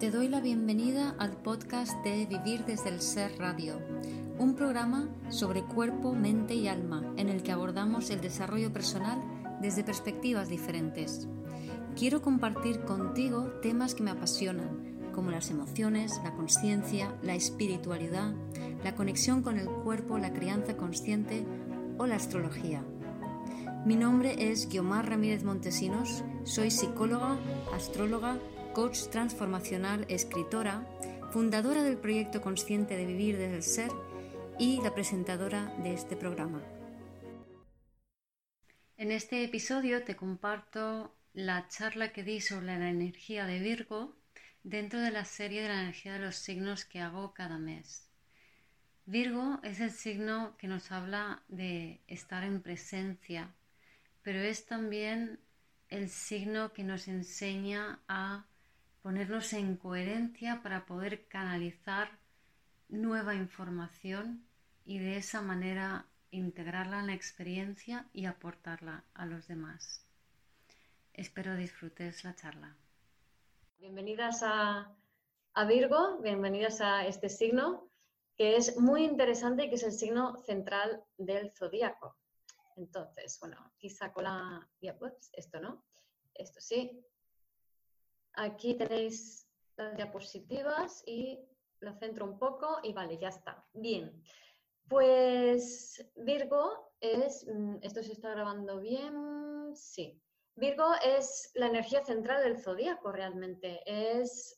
Te doy la bienvenida al podcast de Vivir desde el Ser Radio, un programa sobre cuerpo, mente y alma en el que abordamos el desarrollo personal desde perspectivas diferentes. Quiero compartir contigo temas que me apasionan, como las emociones, la conciencia, la espiritualidad, la conexión con el cuerpo, la crianza consciente o la astrología. Mi nombre es Guiomar Ramírez Montesinos, soy psicóloga, astróloga, coach transformacional, escritora, fundadora del proyecto Consciente de Vivir desde el Ser y la presentadora de este programa. En este episodio te comparto la charla que di sobre la energía de Virgo dentro de la serie de la energía de los signos que hago cada mes. Virgo es el signo que nos habla de estar en presencia, pero es también el signo que nos enseña a ponernos en coherencia para poder canalizar nueva información y de esa manera integrarla en la experiencia y aportarla a los demás. Espero disfrutes la charla. Bienvenidas a, Virgo, bienvenidas a este signo que es muy interesante y que es el signo central del zodíaco. Entonces, bueno, aquí saco la pues, esto no, esto sí, Aquí tenéis las diapositivas y lo centro un poco y vale, ya está. Bien, pues Virgo es, mm, esto se está grabando bien, sí. Virgo es la energía central del zodíaco realmente. Es,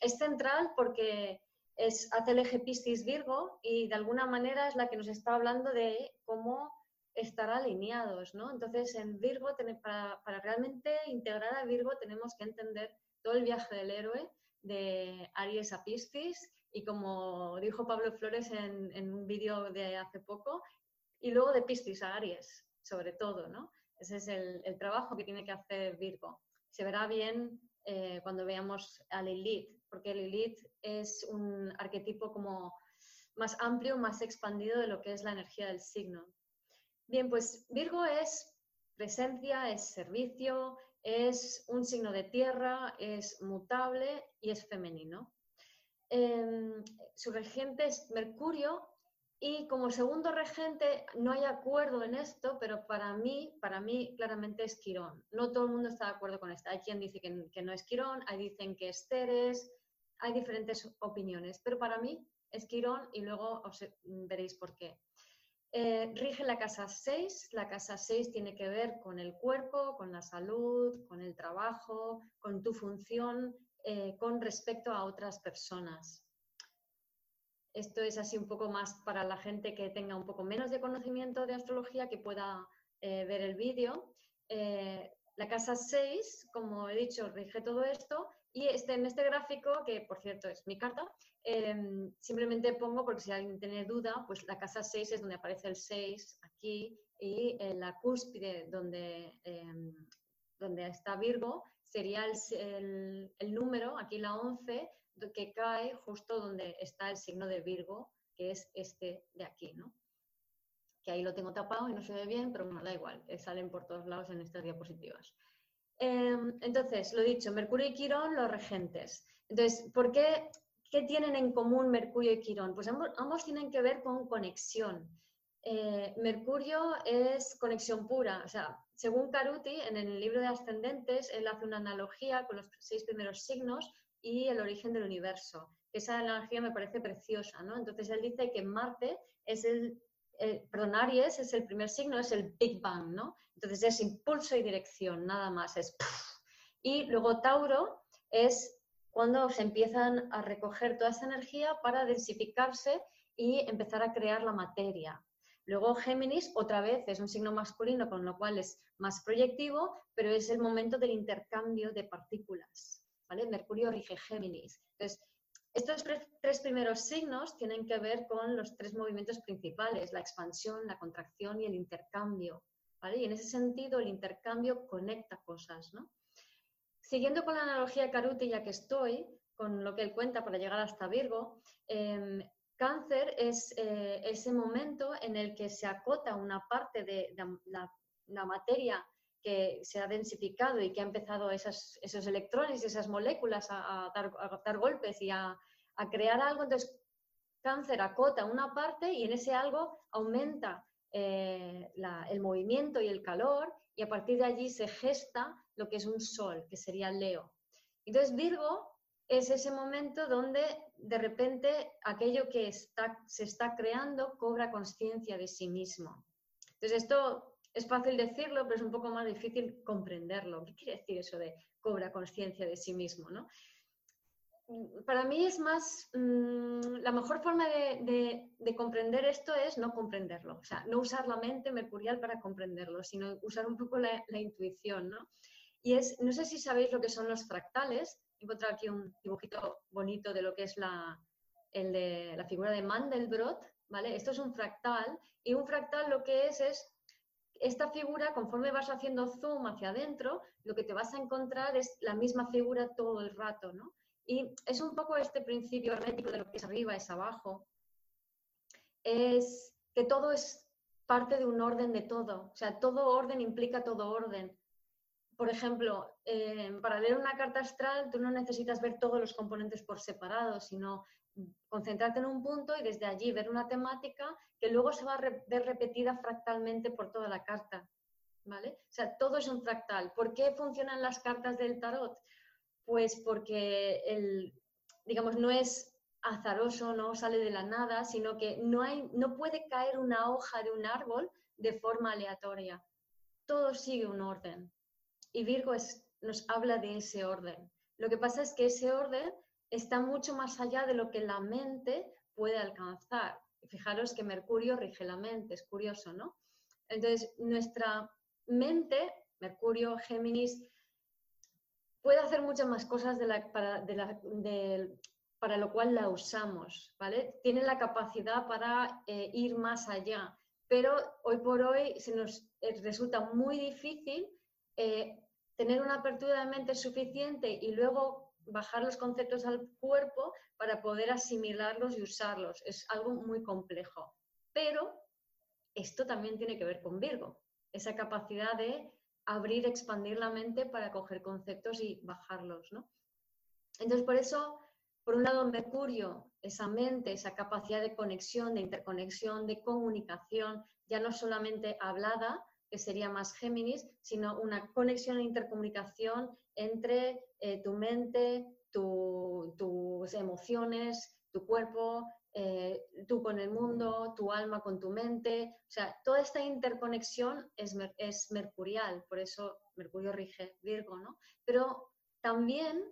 es central porque es, hace el eje Piscis Virgo y de alguna manera es la que nos está hablando de cómo estar alineados, ¿no? Entonces, en Virgo, para, realmente integrar a Virgo tenemos que entender todo el viaje del héroe de Aries a Piscis y como dijo Pablo Flores en, un vídeo de hace poco, y luego de Piscis a Aries, sobre todo, ¿no? Ese es el, trabajo que tiene que hacer Virgo. Se verá bien eh, cuando veamos a Lilith, porque Lilith es un arquetipo como más amplio, más expandido de lo que es la energía del signo. Bien, pues Virgo es presencia, es servicio, es un signo de tierra, es mutable y es femenino. Em, su regente es Mercurio y como segundo regente no hay acuerdo en esto, pero para mí, para mí claramente es Quirón. No todo el mundo está de acuerdo con esto. Hay quien dice que, no es Quirón, hay dicen que es Ceres, hay diferentes opiniones, pero para mí es Quirón y luego veréis por qué. Eh, rige la casa 6. La casa 6 tiene que ver con el cuerpo, con la salud, con el trabajo, con tu función eh, con respecto a otras personas. Esto es así un poco más para la gente que tenga un poco menos de conocimiento de astrología, que pueda eh, ver el vídeo. la casa 6, como he dicho, rige todo esto y este, en este gráfico, que por cierto es mi carta, em, simplemente pongo, porque si alguien tiene duda, pues la casa 6 es donde aparece el 6 aquí y en la cúspide donde, em, donde está Virgo sería el, el, número, aquí la 11, que cae justo donde está el signo de Virgo, que es este de aquí, ¿no? Que ahí lo tengo tapado y no se ve bien, pero bueno, da igual, eh, salen por todos lados en estas diapositivas. Em, entonces, lo dicho, Mercurio y Quirón, los regentes. Entonces, ¿por qué, qué tienen en común Mercurio y Quirón? Pues ambos, tienen que ver con conexión. Eh, Mercurio es conexión pura, o sea, según Caruti, en el libro de Ascendentes, él hace una analogía con los seis primeros signos y el origen del universo. Esa analogía me parece preciosa, ¿no? Entonces él dice que Marte es el eh, perdón, Aries es el primer signo, es el Big Bang, ¿no? Entonces es impulso y dirección, nada más, es... Y luego Tauro es cuando se empiezan a recoger toda esa energía para densificarse y empezar a crear la materia. Luego Géminis, otra vez, es un signo masculino, con lo cual es más proyectivo, pero es el momento del intercambio de partículas. ¿vale? Mercurio rige Géminis. Entonces, estos tres primeros signos tienen que ver con los tres movimientos principales, la expansión, la contracción y el intercambio. Y en ese sentido el intercambio conecta cosas. Siguiendo con la analogía de Caruti, ya que estoy, con lo que él cuenta para llegar hasta Virgo, em, cáncer es eh, ese momento en el que se acota una parte de, la, materia que se ha densificado y que ha empezado esos electrones y esas moléculas a, dar, golpes y a, crear algo, entonces cáncer acota una parte y en ese algo aumenta eh, el movimiento y el calor y a partir de allí se gesta lo que es un sol, que sería Leo. Entonces Virgo es ese momento donde de repente aquello que está, se está creando cobra conciencia de sí mismo. Entonces esto es fácil decirlo, pero es un poco más difícil comprenderlo. ¿Qué quiere decir eso de cobra conciencia de sí mismo? ¿no? Para mí es más, mm, la mejor forma de, comprender esto es no comprenderlo, o sea, no usar la mente mercurial para comprenderlo, sino usar un poco la, la intuición, ¿no? Y es, no sé si sabéis lo que son los fractales, he encontrado aquí un dibujito bonito de lo que es la, el de, la figura de Mandelbrot, ¿vale? Esto es un fractal y un fractal lo que es es esta figura, conforme vas haciendo zoom hacia adentro, lo que te vas a encontrar es la misma figura todo el rato, ¿no? Y es un poco este principio hermético de lo que es arriba es abajo. Es que todo es parte de un orden de todo. O sea, todo orden implica todo orden por ejemplo, eh, para leer una carta astral tú no necesitas ver todos los componentes por separado, sino concentrarte en un punto y desde allí ver una temática que luego se va a ver repetida fractalmente por toda la carta. ¿Vale? O sea, todo es un fractal. ¿Por qué funcionan las cartas del tarot? Pues porque el, digamos, no es azaroso, no sale de la nada, sino que no, hay, no puede caer una hoja de un árbol de forma aleatoria. Todo sigue un orden. Y Virgo nos habla de ese orden. Lo que pasa es que ese orden está mucho más allá de lo que la mente puede alcanzar. Fijaros que Mercurio rige la mente, es curioso, ¿no? Entonces, nuestra mente, Mercurio, Géminis, puede hacer muchas más cosas de para, lo cual la usamos, ¿vale? Tiene la capacidad para eh, ir más allá, pero hoy por hoy se nos eh, resulta muy difícil eh, tener una apertura de mente suficiente y luego bajar los conceptos al cuerpo para poder asimilarlos y usarlos. Es algo muy complejo. Pero esto también tiene que ver con Virgo, esa capacidad de abrir, expandir la mente para coger conceptos y bajarlos. ¿no? Entonces, por eso, por un lado, Mercurio, esa mente, esa capacidad de conexión, de interconexión, de comunicación, ya no solamente hablada, que sería más Géminis, sino una conexión e intercomunicación entre eh, tu mente, tus emociones, tu cuerpo, eh, tú con el mundo, tu alma con tu mente. O sea, toda esta interconexión es, es mercurial, por eso Mercurio rige Virgo, ¿no? Pero también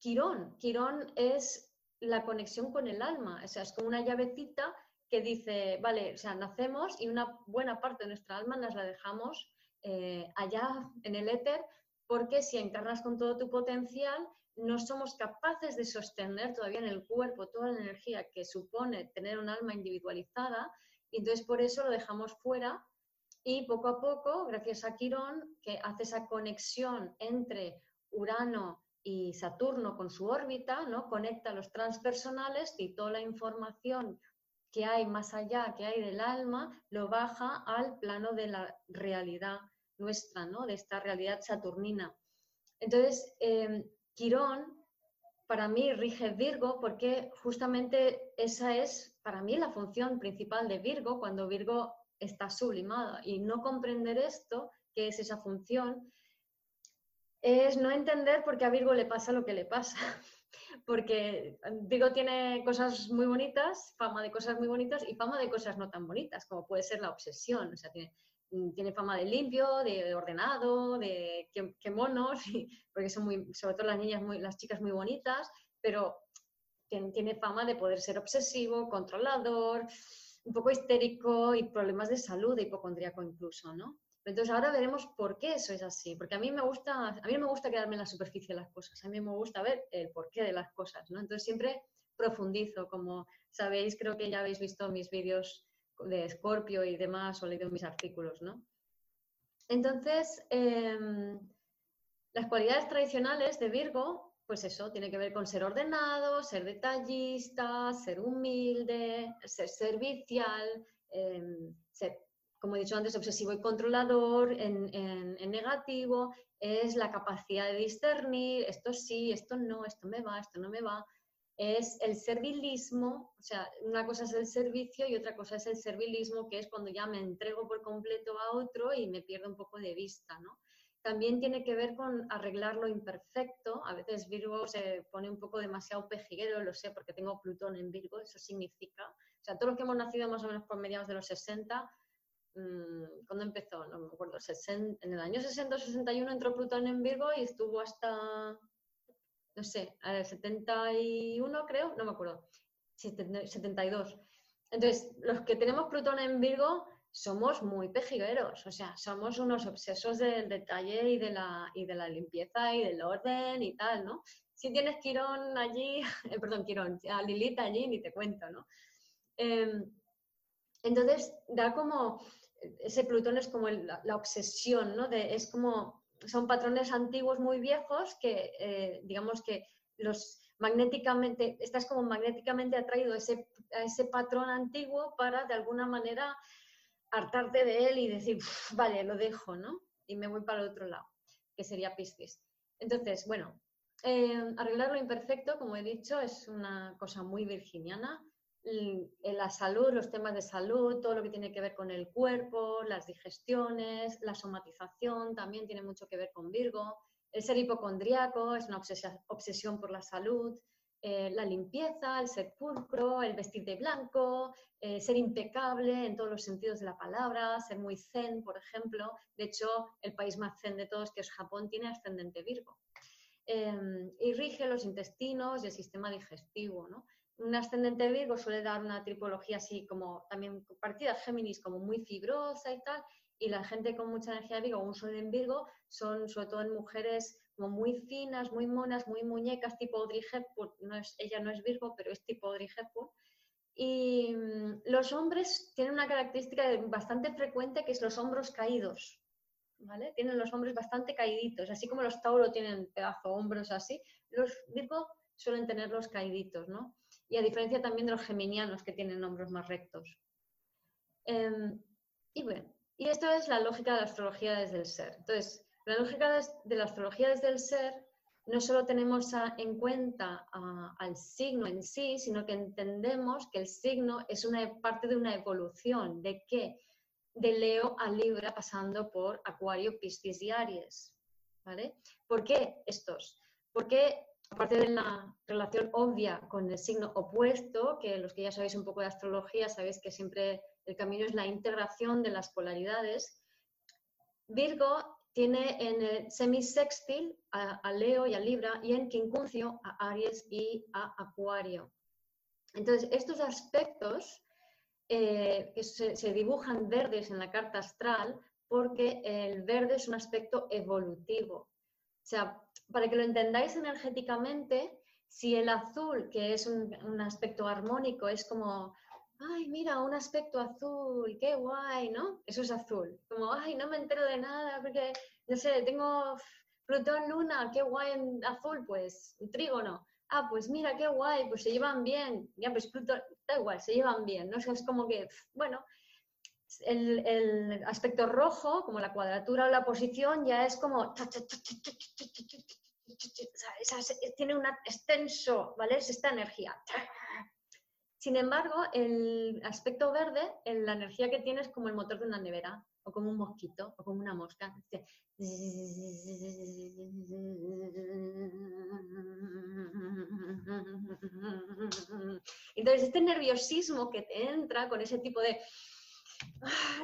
Quirón. Quirón es la conexión con el alma, o sea, es como una llavecita que dice, vale, o sea, nacemos y una buena parte de nuestra alma nos la dejamos eh, allá en el éter, porque si encarnas con todo tu potencial, no somos capaces de sostener todavía en el cuerpo toda la energía que supone tener un alma individualizada, y entonces por eso lo dejamos fuera y poco a poco, gracias a Quirón, que hace esa conexión entre Urano y Saturno con su órbita, ¿no? conecta los transpersonales y toda la información que hay más allá, que hay del alma, lo baja al plano de la realidad nuestra, ¿no? de esta realidad saturnina. Entonces, eh, Quirón para mí rige Virgo porque justamente esa es para mí la función principal de Virgo cuando Virgo está sublimada. Y no comprender esto, que es esa función, es no entender por qué a Virgo le pasa lo que le pasa. porque digo tiene cosas muy bonitas, fama de cosas muy bonitas y fama de cosas no tan bonitas, como puede ser la obsesión. O sea, tiene, tiene fama de limpio, de ordenado, de qué, monos, porque son muy, sobre todo las niñas, las chicas muy bonitas, pero tiene, fama de poder ser obsesivo, controlador, un poco histérico y problemas de salud, hipocondríaco incluso, ¿no? Entonces ahora veremos por qué eso es así, porque a mí me gusta, a mí me gusta quedarme en la superficie de las cosas, a mí me gusta ver el porqué de las cosas, ¿no? Entonces siempre profundizo, como sabéis, creo que ya habéis visto mis vídeos de Scorpio y demás, o leído mis artículos, ¿no? Entonces, em, las cualidades tradicionales de Virgo, pues eso, tiene que ver con ser ordenado, ser detallista, ser humilde, ser servicial, em, ser como he dicho antes, obsesivo y controlador, en, negativo, es la capacidad de discernir, esto sí, esto no, esto me va, esto no me va. Es el servilismo, o sea, una cosa es el servicio y otra cosa es el servilismo, que es cuando ya me entrego por completo a otro y me pierdo un poco de vista, ¿no? También tiene que ver con arreglar lo imperfecto. A veces Virgo se pone un poco demasiado pejiguero, lo sé porque tengo Plutón en Virgo, eso significa. O sea, todos los que hemos nacido más o menos por mediados de los 60, Mm, ¿cuándo empezó? No me acuerdo, en el año 60-61 entró Plutón en Virgo y estuvo hasta, no sé, el 71 creo, no me acuerdo, 72. Entonces, los que tenemos Plutón en Virgo somos muy pejigueros, o sea, somos unos obsesos del detalle y de la, y de la limpieza y del orden y tal, ¿no? Si tienes Quirón allí, eh, perdón, Quirón, a Lilith allí, ni te cuento, ¿no? Em, entonces, da como, ese Plutón es como la, obsesión, ¿no? Es como, son patrones antiguos muy viejos que, eh, digamos que los magnéticamente, estás como magnéticamente atraído a ese, ese patrón antiguo para de alguna manera hartarte de él y decir, vale, lo dejo, ¿no? Y me voy para el otro lado, que sería Piscis. Entonces, bueno, eh, arreglar lo imperfecto, como he dicho, es una cosa muy virginiana la salud, los temas de salud, todo lo que tiene que ver con el cuerpo, las digestiones, la somatización también tiene mucho que ver con Virgo. El ser hipocondriaco es una obsesión por la salud. Eh, la limpieza, el ser pulcro, el vestir de blanco, eh, ser impecable en todos los sentidos de la palabra, ser muy zen, por ejemplo. De hecho, el país más zen de todos, que es Japón, tiene ascendente Virgo. Em, y rige los intestinos y el sistema digestivo. ¿no? Un ascendente Virgo suele dar una tripología así como también partida Géminis como muy fibrosa y tal, y la gente con mucha energía Virgo, un sol en Virgo, son sobre todo en mujeres como muy finas, muy monas, muy muñecas, tipo Audrey Hepburn, no es, ella no es Virgo, pero es tipo Audrey Hepburn. Y mm, los hombres tienen una característica bastante frecuente que es los hombros caídos, ¿vale? Tienen los hombros bastante caíditos, así como los Tauro tienen pedazo hombros así, los Virgo suelen tenerlos caíditos, ¿no? Y a diferencia también de los geminianos que tienen hombros más rectos. Em, y bueno, y esto es la lógica de la astrología desde el ser. Entonces, la lógica de la astrología desde el ser no solo tenemos en cuenta al signo en sí, sino que entendemos que el signo es una parte de una evolución. ¿De qué? De Leo a Libra pasando por Acuario, Piscis y Aries. ¿Vale? ¿Por qué estos? Porque aparte de la relación obvia con el signo opuesto, que los que ya sabéis un poco de astrología sabéis que siempre el camino es la integración de las polaridades, Virgo tiene en semisextil a, Leo y a Libra y en quincuncio a Aries y a Acuario. Entonces, estos aspectos eh, se, se dibujan verdes en la carta astral porque el verde es un aspecto evolutivo. O sea, para que lo entendáis energéticamente, si el azul, que es un, aspecto armónico, es como, ay, mira, un aspecto azul, qué guay, ¿no? Eso es azul. Como, ay, no me entero de nada porque, no sé, tengo Plutón, Luna, qué guay en azul, pues, un trígono. Ah, pues mira, qué guay, pues se llevan bien. Ya, pues Plutón, da igual, se llevan bien, ¿no? es como que, bueno, el, el, aspecto rojo, como la cuadratura o la posición, ya es como tiene un extenso, ¿vale? Es esta energía. Sin embargo, el aspecto verde, la energía que tiene es como el motor de una nevera, o como un mosquito, o como una mosca. Entonces, este nerviosismo que te entra con ese tipo de ah,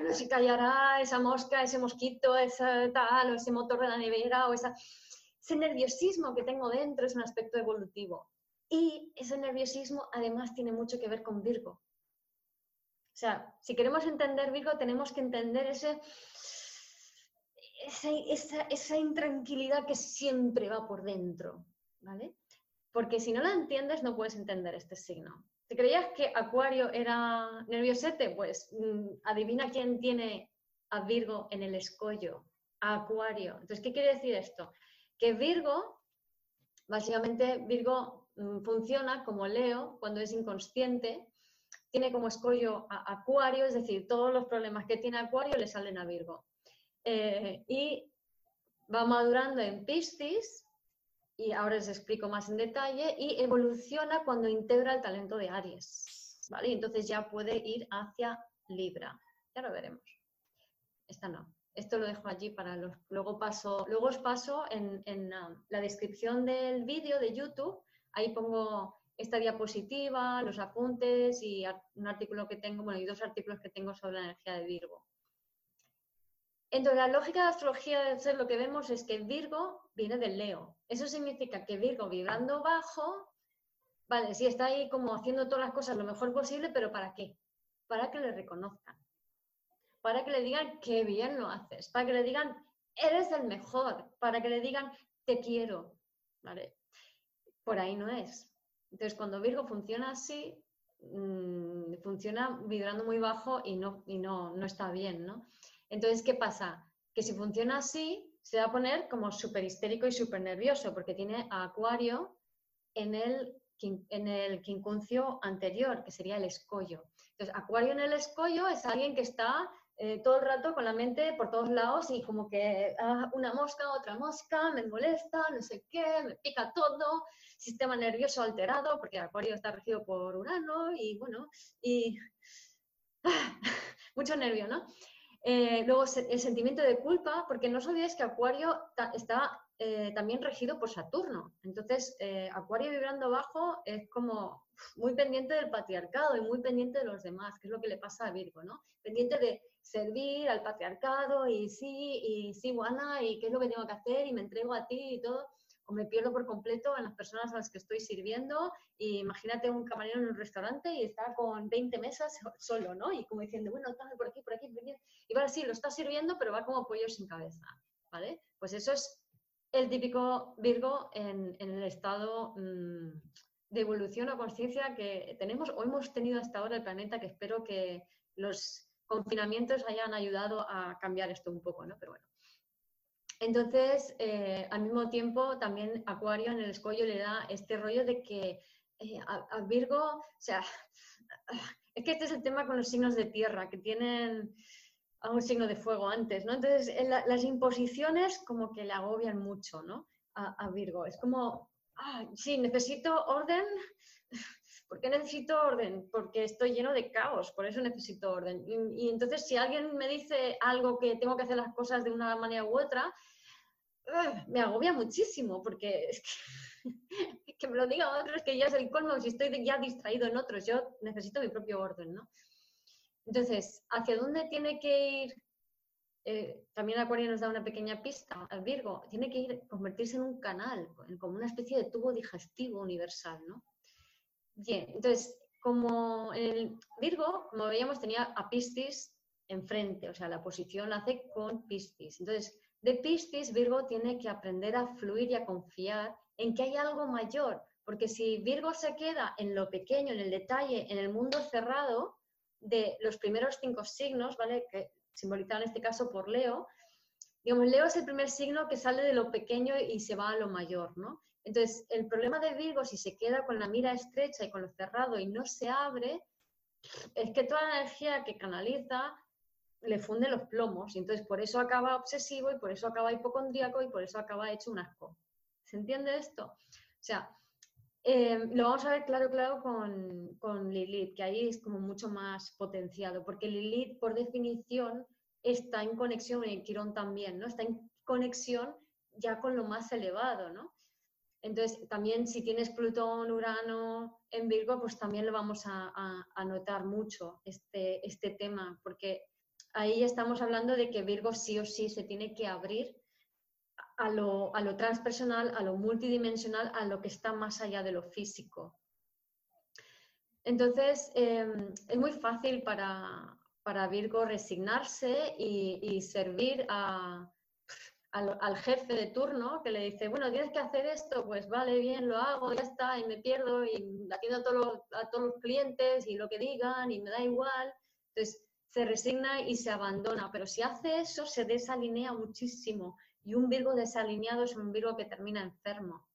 no se callará esa mosca, ese mosquito, esa tal, o ese motor de la nevera, o esa ese nerviosismo que tengo dentro es un aspecto evolutivo. Y ese nerviosismo además tiene mucho que ver con Virgo. O sea, si queremos entender Virgo, tenemos que entender ese, esa, esa, intranquilidad que siempre va por dentro, ¿vale? Porque si no la entiendes, no puedes entender este signo. ¿Te creías que Acuario era nerviosete? Pues mm, adivina quién tiene a Virgo en el escollo, a Acuario. Entonces, ¿qué quiere decir esto? Que Virgo, básicamente Virgo mm, funciona como Leo cuando es inconsciente, tiene como escollo a Acuario, es decir, todos los problemas que tiene Acuario le salen a Virgo. Eh, y va madurando en Piscis, y ahora les explico más en detalle, y evoluciona cuando integra el talento de Aries. ¿vale? entonces ya puede ir hacia Libra. Ya lo veremos. Esta no. Esto lo dejo allí para los. Luego paso, luego os paso en, um, la descripción del vídeo de YouTube. Ahí pongo esta diapositiva, los apuntes y un artículo que tengo, bueno, y dos artículos que tengo sobre la energía de Virgo. Entonces, la lógica de astrología de ser lo que vemos es que Virgo viene del Leo. Eso significa que Virgo vibrando bajo, vale, sí está ahí como haciendo todas las cosas lo mejor posible, pero ¿para qué? Para que le reconozcan para que le digan qué bien lo haces, para que le digan eres el mejor, para que le digan te quiero, ¿vale? Por ahí no es. Entonces, cuando Virgo funciona así, mm, funciona vibrando muy bajo y, no, y no, no está bien, ¿no? Entonces, ¿qué pasa? Que si funciona así, se va a poner como súper histérico y súper nervioso, porque tiene a Acuario en el, en el quincuncio anterior, que sería el escollo. Entonces, Acuario en el escollo es alguien que está eh, todo el rato con la mente por todos lados y como que ah, una mosca, otra mosca, me molesta, no sé qué, me pica todo, sistema nervioso alterado, porque Acuario está regido por Urano y bueno, y ah, mucho nervio, ¿no? Eh, luego el sentimiento de culpa, porque no sabíais que Acuario está eh, también regido por Saturno. Entonces, Acuario vibrando abajo es como muy pendiente del patriarcado y muy pendiente de los demás, que es lo que le pasa a Virgo, ¿no? Pendiente de servir al patriarcado y sí, y sí, buena, y qué es lo que tengo que hacer y me entrego a ti y todo, o me pierdo por completo en las personas a las que estoy sirviendo. Imagínate un camarero en un restaurante y está con 20 mesas solo, ¿no? Y como diciendo, bueno, por aquí, por aquí, por aquí. Y va sí, lo está sirviendo, pero va como pollo sin cabeza, ¿vale? Pues eso es el típico Virgo en, el estado mm, de evolución o conciencia que tenemos o hemos tenido hasta ahora el planeta, que espero que los confinamientos hayan ayudado a cambiar esto un poco, ¿no? Pero bueno. Entonces, eh, al mismo tiempo, también Acuario en el escollo le da este rollo de que eh, a, Virgo, o sea, es que este es el tema con los signos de tierra, que tienen a un signo de fuego antes, ¿no? Entonces, las imposiciones como que le agobian mucho, ¿no? A, a Virgo. Es como, ah, sí, necesito orden, ¿Por qué necesito orden? Porque estoy lleno de caos, por eso necesito orden. Y, entonces si alguien me dice algo que tengo que hacer las cosas de una manera u otra, me agobia muchísimo, porque es que, me lo diga otro es que ya es el colmo, si estoy ya distraído en otros, yo necesito mi propio orden, ¿no? Entonces, ¿hacia dónde tiene que ir? Eh, también Acuario nos da una pequeña pista, al Virgo, tiene que ir, convertirse en un canal, como una especie de tubo digestivo universal, ¿no? Bien, entonces, como el Virgo, como veíamos, tenía a Piscis enfrente, o sea, la posición hace con Piscis. Entonces, de Piscis, Virgo tiene que aprender a fluir y a confiar en que hay algo mayor, porque si Virgo se queda en lo pequeño, en el detalle, en el mundo cerrado de los primeros cinco signos, ¿vale? Que simbolizado en este caso por Leo, digamos, Leo es el primer signo que sale de lo pequeño y se va a lo mayor, ¿no? Entonces, el problema de Virgo, si se queda con la mira estrecha y con lo cerrado y no se abre, es que toda la energía que canaliza le funde los plomos y entonces por eso acaba obsesivo y por eso acaba hipocondríaco y por eso acaba hecho un asco. ¿Se entiende esto? O sea, eh, lo vamos a ver claro, claro con, con Lilith, que ahí es como mucho más potenciado, porque Lilith, por definición, está en conexión, y Quirón también, ¿no? Está en conexión ya con lo más elevado, ¿no? Entonces, también si tienes Plutón, Urano en Virgo, pues también lo vamos a, notar mucho este, este tema, porque ahí estamos hablando de que Virgo sí o sí se tiene que abrir a lo, transpersonal, a lo multidimensional, a lo que está más allá de lo físico. Entonces, em, es muy fácil para, Virgo resignarse y servir a, al, jefe de turno que le dice, bueno, tienes que hacer esto, pues vale, bien, lo hago, ya está, y me pierdo y atiendo a todos los, a todos los clientes y lo que digan y me da igual. Entonces se resigna y se abandona, pero si hace eso se desalinea muchísimo y un Virgo desalineado es un Virgo que termina enfermo.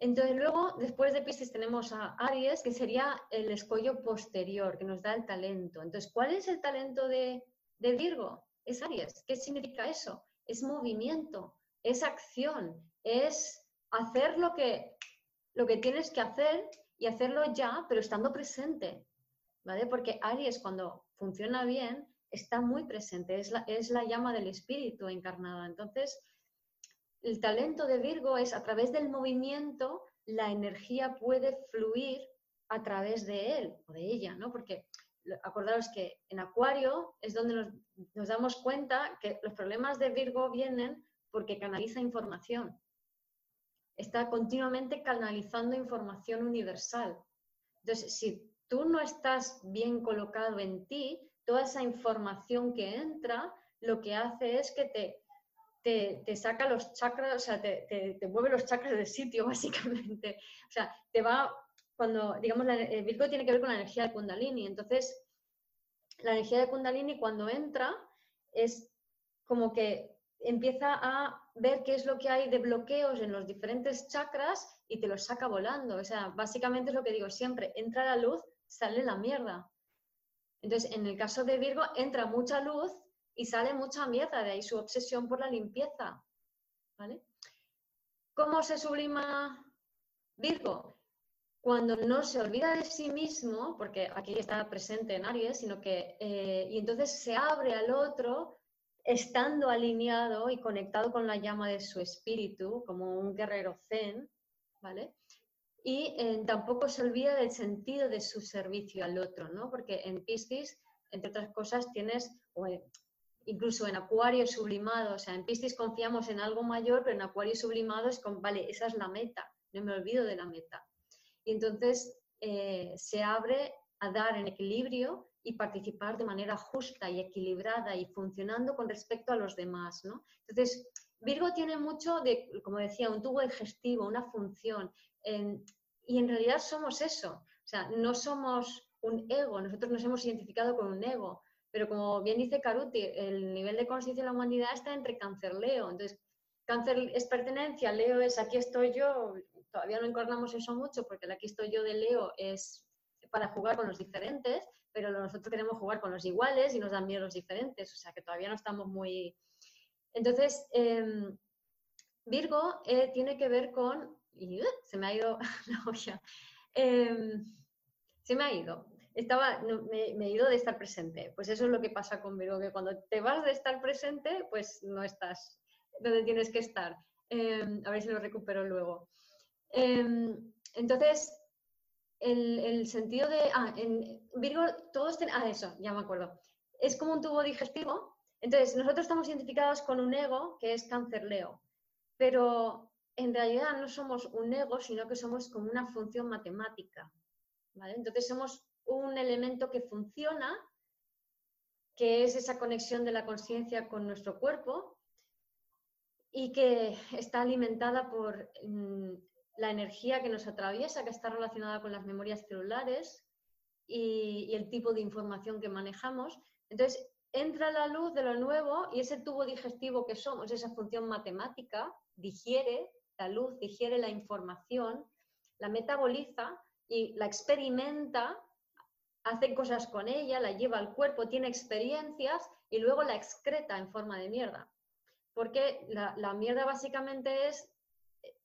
Entonces luego, después de Piscis tenemos a Aries, que sería el escollo posterior, que nos da el talento. Entonces, ¿cuál es el talento de, de Virgo? Es Aries. ¿Qué significa eso? Es movimiento, es acción, es hacer lo que, lo que tienes que hacer y hacerlo ya, pero estando presente. ¿Vale? Porque Aries cuando funciona bien está muy presente, es la, es la llama del espíritu encarnada. Entonces, el talento de Virgo es a través del movimiento, la energía puede fluir a través de él o de ella, ¿no? Porque acordaros que en Acuario es donde nos, nos, damos cuenta que los problemas de Virgo vienen porque canaliza información. Está continuamente canalizando información universal. Entonces, si tú no estás bien colocado en ti, toda esa información que entra, lo que hace es que te te, saca los chakras, o sea, te, te, mueve los chakras del sitio, básicamente. O sea, te va, cuando, digamos, el Virgo tiene que ver con la energía de Kundalini, entonces, la energía de Kundalini cuando entra es como que empieza a ver qué es lo que hay de bloqueos en los diferentes chakras y te los saca volando. O sea, básicamente es lo que digo siempre, entra la luz, sale la mierda. Entonces, en el caso de Virgo, entra mucha luz y sale mucha mierda, de ahí su obsesión por la limpieza. ¿vale? ¿Cómo se sublima Virgo? Cuando no se olvida de sí mismo, porque aquí está presente en Aries, sino que, eh, y entonces se abre al otro estando alineado y conectado con la llama de su espíritu, como un guerrero zen, ¿vale? Y eh, tampoco se olvida del sentido de su servicio al otro, ¿no? Porque en Piscis, entre otras cosas, tienes, incluso en acuario sublimado, o sea, en Piscis confiamos en algo mayor, pero en acuario sublimado es como, vale, esa es la meta, no me olvido de la meta. Y entonces eh, se abre a dar en equilibrio y participar de manera justa y equilibrada y funcionando con respecto a los demás, ¿no? Entonces, Virgo tiene mucho de, como decía, un tubo digestivo, una función, y en realidad somos eso, o sea, no somos un ego, nosotros nos hemos identificado con un ego, pero como bien dice Caruti, el nivel de conciencia de la humanidad está entre cáncer-leo. Entonces, cáncer es pertenencia, Leo es aquí estoy yo. Todavía no encarnamos eso mucho porque el aquí estoy yo de Leo es para jugar con los diferentes, pero nosotros queremos jugar con los iguales y nos dan miedo los diferentes. O sea que todavía no estamos muy. Entonces, em, Virgo eh, tiene que ver con. Uh, se me ha ido la olla. Em, se me ha ido estaba, me, he ido de estar presente. Pues eso es lo que pasa con Virgo, que cuando te vas de estar presente, pues no estás donde tienes que estar. Em, a ver si lo recupero luego. Em, entonces, el, sentido de... Ah, Virgo, todos tenemos... Ah, eso, ya me acuerdo. Es como un tubo digestivo. Entonces, nosotros estamos identificados con un ego que es cáncer leo, pero en realidad no somos un ego, sino que somos como una función matemática. ¿vale? Entonces, somos un elemento que funciona, que es esa conexión de la conciencia con nuestro cuerpo y que está alimentada por mm, la energía que nos atraviesa, que está relacionada con las memorias celulares y, el tipo de información que manejamos. Entonces, entra la luz de lo nuevo y ese tubo digestivo que somos, esa función matemática, digiere la luz, digiere la información, la metaboliza y la experimenta hace cosas con ella, la lleva al cuerpo, tiene experiencias y luego la excreta en forma de mierda. Porque la, mierda básicamente es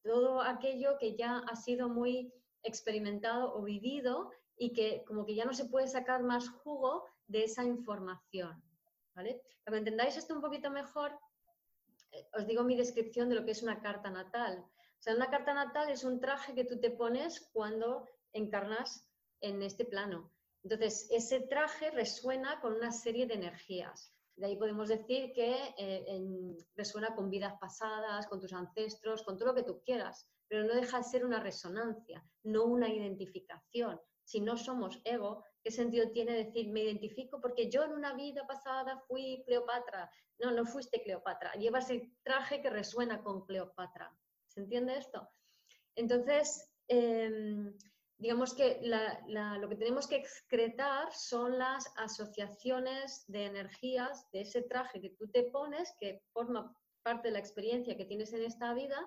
todo aquello que ya ha sido muy experimentado o vivido y que como que ya no se puede sacar más jugo de esa información. ¿vale? Para que entendáis esto un poquito mejor, eh, os digo mi descripción de lo que es una carta natal. O sea, una carta natal es un traje que tú te pones cuando encarnas en este plano. Entonces, ese traje resuena con una serie de energías. De ahí podemos decir que eh, resuena con vidas pasadas, con tus ancestros, con todo lo que tú quieras, pero no deja de ser una resonancia, no una identificación. Si no somos ego, ¿qué sentido tiene decir me identifico porque yo en una vida pasada fui Cleopatra? No, no fuiste Cleopatra, llevas el traje que resuena con Cleopatra. ¿Se entiende esto? Entonces, em, digamos que lo que tenemos que excretar son las asociaciones de energías de ese traje que tú te pones, que forma parte de la experiencia que tienes en esta vida,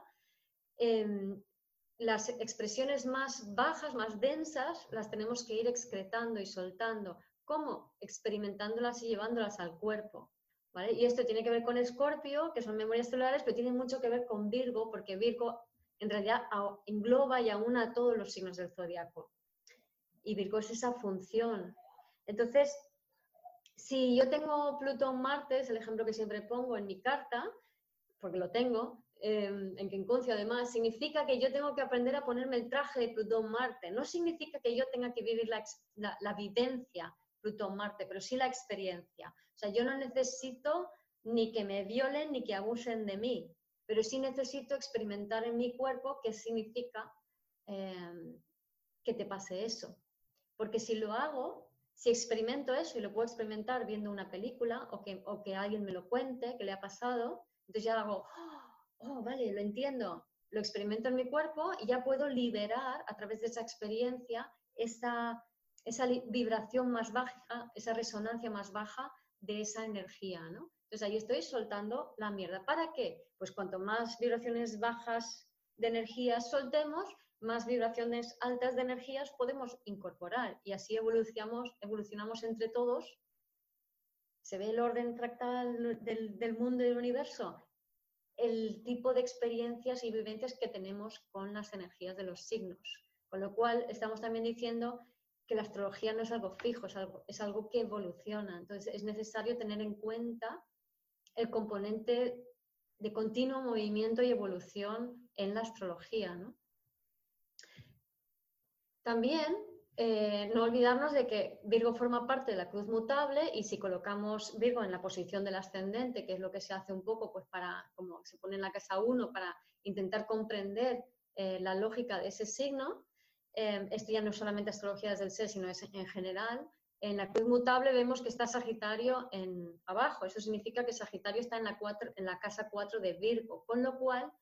em, las expresiones más bajas, más densas, las tenemos que ir excretando y soltando. ¿Cómo? Experimentándolas y llevándolas al cuerpo. Y esto tiene que ver con Escorpio, que son memorias celulares, pero tiene mucho que ver con Virgo, porque Virgo en realidad engloba y aúna todos los signos del zodiaco. Y Virgo es esa función. Entonces, si yo tengo Plutón-Marte, es el ejemplo que siempre pongo en mi carta, porque lo tengo, eh, en Quincuncio además, significa que yo tengo que aprender a ponerme el traje de Plutón-Marte. No significa que yo tenga que vivir la, la, la vivencia Plutón-Marte, pero sí la experiencia. O sea, yo no necesito ni que me violen ni que abusen de mí, pero sí necesito experimentar en mi cuerpo qué significa em, que te pase eso. Porque si lo hago, si experimento eso y lo puedo experimentar viendo una película o que, alguien me lo cuente, que le ha pasado, entonces ya hago, oh, vale, lo entiendo, lo experimento en mi cuerpo y ya puedo liberar a través de esa experiencia esa, esa vibración más baja, esa resonancia más baja de esa energía, ¿no? Entonces ahí estoy soltando la mierda. ¿Para qué? Pues cuanto más vibraciones bajas de energías soltemos, más vibraciones altas de energías podemos incorporar y así evolucionamos, evolucionamos entre todos. ¿Se ve el orden fractal del, del mundo y del universo? El tipo de experiencias y vivencias que tenemos con las energías de los signos. Con lo cual estamos también diciendo que la astrología no es algo fijo, es algo, es algo que evoluciona. Entonces es necesario tener en cuenta el componente de continuo movimiento y evolución en la astrología. También eh, no olvidarnos de que Virgo forma parte de la cruz mutable y si colocamos Virgo en la posición del ascendente, que es lo que se hace un poco pues para, como se pone en la casa 1, para intentar comprender eh, la lógica de ese signo, eh, esto ya no es solamente astrología desde el ser, sino es en general, en la cruz mutable vemos que está Sagitario en abajo. Eso significa que Sagitario está en la, en la casa 4 de Virgo, con lo cual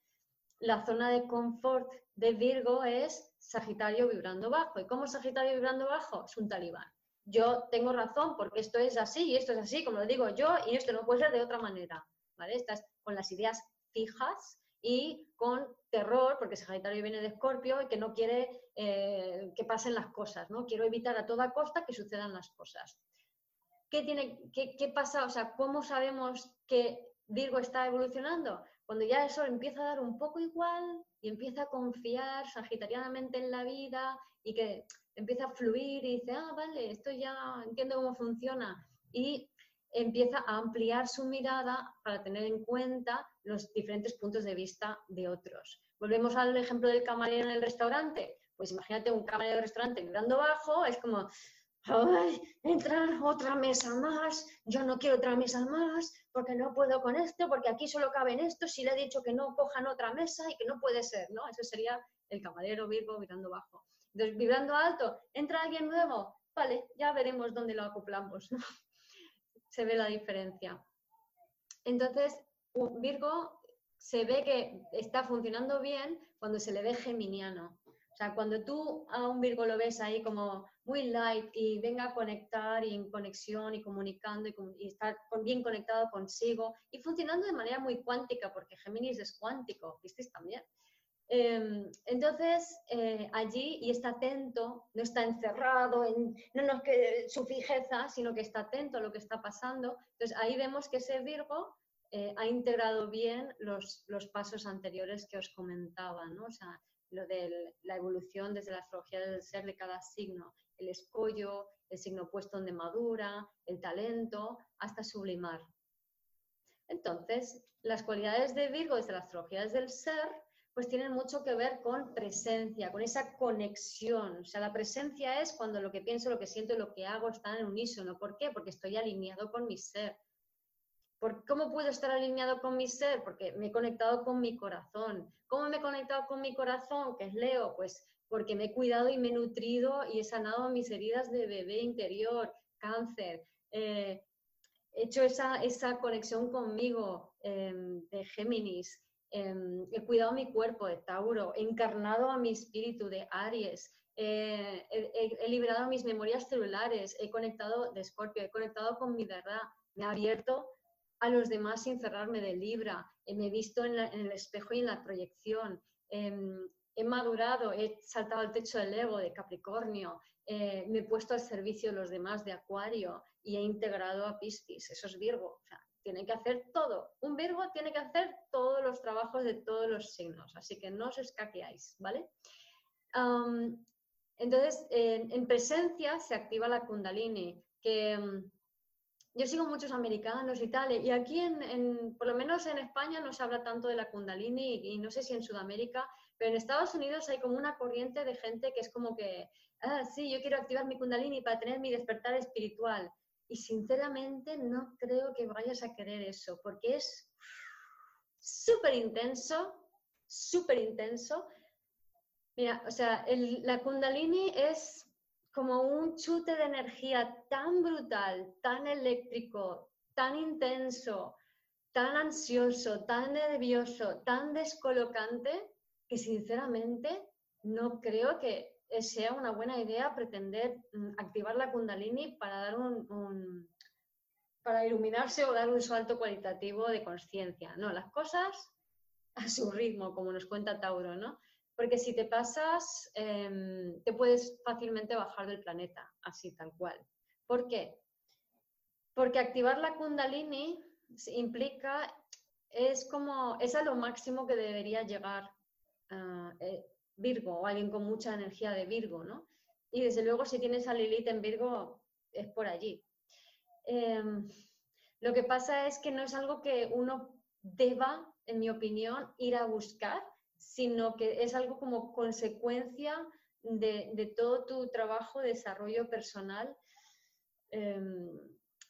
la zona de confort de Virgo es Sagitario vibrando bajo. ¿Y cómo Sagitario vibrando bajo? Es un talibán. Yo tengo razón porque esto es así y esto es así, como lo digo yo, y esto no puede ser de otra manera. ¿vale? Estás con las ideas fijas y con terror, porque Sagitario viene de Escorpio y que no quiere eh, que pasen las cosas, ¿no? Quiero evitar a toda costa que sucedan las cosas. ¿Qué, tiene, qué, qué pasa? O sea, ¿cómo sabemos que Virgo está evolucionando? Cuando ya eso empieza a dar un poco igual y empieza a confiar sagitarianamente en la vida y que empieza a fluir y dice, ah, vale, esto ya entiendo cómo funciona. Y empieza a ampliar su mirada para tener en cuenta los diferentes puntos de vista de otros. Volvemos al ejemplo del camarero en el restaurante. Pues imagínate un camarero del restaurante mirando abajo, es como, ¡ay! Entrar otra mesa más, yo no quiero otra mesa más, porque no puedo con esto, porque aquí solo caben estos, si le he dicho que no cojan otra mesa y que no puede ser, ¿no? Ese sería el camarero Virgo mirando abajo. Entonces, vibrando alto, entra alguien nuevo, vale, ya veremos dónde lo acoplamos, se ve la diferencia. Entonces, Virgo se ve que está funcionando bien cuando se le ve geminiano. O sea, cuando tú a un Virgo lo ves ahí como muy light y venga a conectar y en conexión y comunicando y, estar bien conectado consigo y funcionando de manera muy cuántica, porque Géminis es cuántico, ¿visteis también? Em, entonces, eh, allí y está atento, no está encerrado en no, no que su fijeza, sino que está atento a lo que está pasando. Entonces, ahí vemos que ese Virgo eh, ha integrado bien los, los, pasos anteriores que os comentaba, ¿no? O sea, lo de la evolución desde la astrología del ser de cada signo, el escollo, el signo opuesto donde madura, el talento, hasta sublimar. Entonces, las cualidades de Virgo desde la astrología desde el ser pues tienen mucho que ver con presencia, con esa conexión. O sea, la presencia es cuando lo que pienso, lo que siento lo que hago están en unísono. ¿Por qué? Porque estoy alineado con mi ser. ¿Por ¿Cómo puedo estar alineado con mi ser? Porque me he conectado con mi corazón. ¿Cómo me he conectado con mi corazón? Que es Leo, pues porque me he cuidado y me he nutrido y he sanado mis heridas de bebé interior, cáncer. Eh, he hecho esa, esa conexión conmigo em, de Géminis. Em, he cuidado mi cuerpo de Tauro, he encarnado a mi espíritu de Aries, he, he, liberado mis memorias celulares, he conectado de Escorpio, he conectado con mi verdad, me he abierto a los demás sin cerrarme de Libra, me he visto en, el espejo y en la proyección, em, he madurado, he saltado al techo del ego de Capricornio, eh, me he puesto al servicio de los demás de Acuario y he integrado a Piscis, eso es Virgo. Tiene que hacer todo. Un Virgo tiene que hacer todos los trabajos de todos los signos, así que no os escaqueáis, ¿vale? entonces, en presencia se activa la Kundalini, que mm, yo sigo muchos americanos y tal, y aquí, en, por lo menos en España, no se habla tanto de la Kundalini y, no sé si en Sudamérica, pero en Estados Unidos hay como una corriente de gente que es como que, ah, sí, yo quiero activar mi Kundalini para tener mi despertar espiritual. Y sinceramente no creo que vayas a querer eso, porque es súper intenso, súper intenso. Mira, o sea, la Kundalini es como un chute de energía tan brutal, tan eléctrico, tan intenso, tan ansioso, tan nervioso, tan descolocante, que sinceramente no creo que sea una buena idea pretender mm, activar la kundalini para dar un, para iluminarse o dar un salto cualitativo de conciencia. No, las cosas a su ritmo, como nos cuenta Tauro, ¿no? Porque si te pasas, em, te puedes fácilmente bajar del planeta, así tal cual. ¿Por qué? Porque activar la kundalini implica, es como, es a lo máximo que debería llegar ah, eh, Virgo o alguien con mucha energía de Virgo, ¿no? Y desde luego si tienes a Lilith en Virgo, es por allí. Em, lo que pasa es que no es algo que uno deba, en mi opinión, ir a buscar, sino que es algo como consecuencia de, todo tu trabajo, de desarrollo personal, em,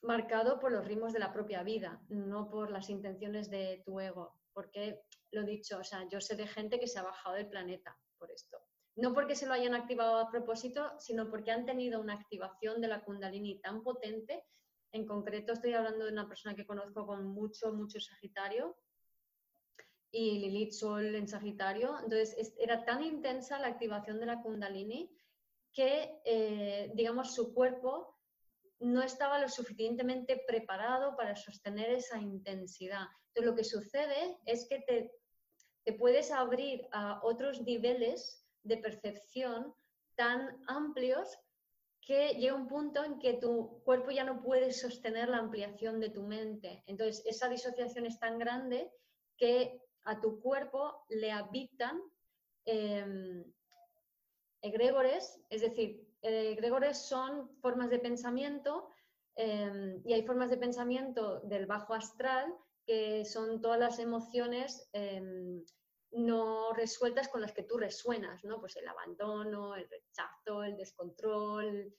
marcado por los ritmos de la propia vida, no por las intenciones de tu ego. Porque, lo dicho, o sea, yo sé de gente que se ha bajado del planeta esto. No porque se lo hayan activado a propósito, sino porque han tenido una activación de la kundalini tan potente. En concreto, estoy hablando de una persona que conozco con mucho, mucho Sagitario, y Lilith Sol en Sagitario. Entonces, era tan intensa la activación de la Kundalini que, eh, digamos, su cuerpo no estaba lo suficientemente preparado para sostener esa intensidad. Entonces, lo que sucede es que te, te puedes abrir a otros niveles de percepción tan amplios que llega un punto en que tu cuerpo ya no puede sostener la ampliación de tu mente. Entonces, esa disociación es tan grande que a tu cuerpo le habitan em, egregores, es decir, egregores son formas de pensamiento em, y hay formas de pensamiento del bajo astral que son todas las emociones em, no resueltas con las que tú resuenas, ¿no? Pues el abandono, el rechazo, el descontrol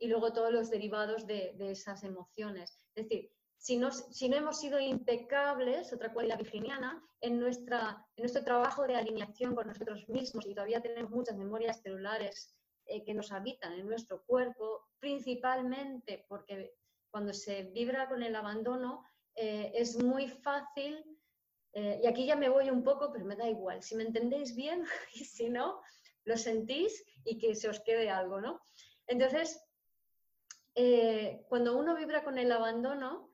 y luego todos los derivados de, de esas emociones. Es decir, si no, hemos sido impecables, otra cualidad virginiana, en, nuestra, en nuestro trabajo de alineación con nosotros mismos y todavía tenemos muchas memorias celulares eh, que nos habitan en nuestro cuerpo, principalmente porque cuando se vibra con el abandono eh, es muy fácil, eh, y aquí ya me voy un poco, pero me da igual, si me entendéis bien y si no, lo sentís y que se os quede algo, ¿no? Entonces, cuando uno vibra con el abandono,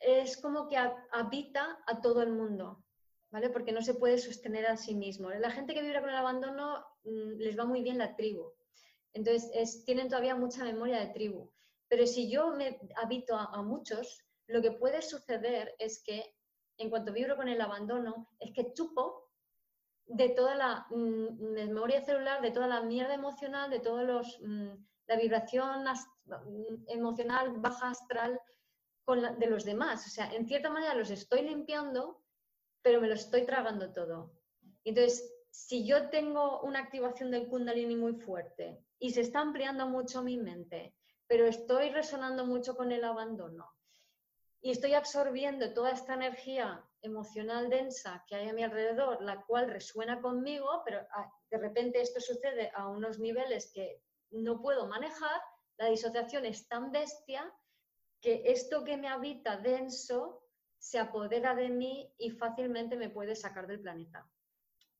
es como que habita a todo el mundo, ¿vale? Porque no se puede sostener a sí mismo. La gente que vibra con el abandono mm, les va muy bien la tribu. Entonces, tienen todavía mucha memoria de tribu. Pero si yo me habito a, muchos, lo que puede suceder es que en cuanto vibro con el abandono, es que chupo de toda la mm, memoria celular, de toda la mierda emocional, de todos los mm, la vibración emocional baja astral de los demás. O sea, en cierta manera los estoy limpiando, pero me lo estoy tragando todo. Entonces, si yo tengo una activación del kundalini muy fuerte y se está ampliando mucho mi mente, pero estoy resonando mucho con el abandono y estoy absorbiendo toda esta energía emocional densa que hay a mi alrededor, la cual resuena conmigo, pero ah, de repente esto sucede a unos niveles que no puedo manejar, la disociación es tan bestia que esto que me habita denso se apodera de mí y fácilmente me puede sacar del planeta.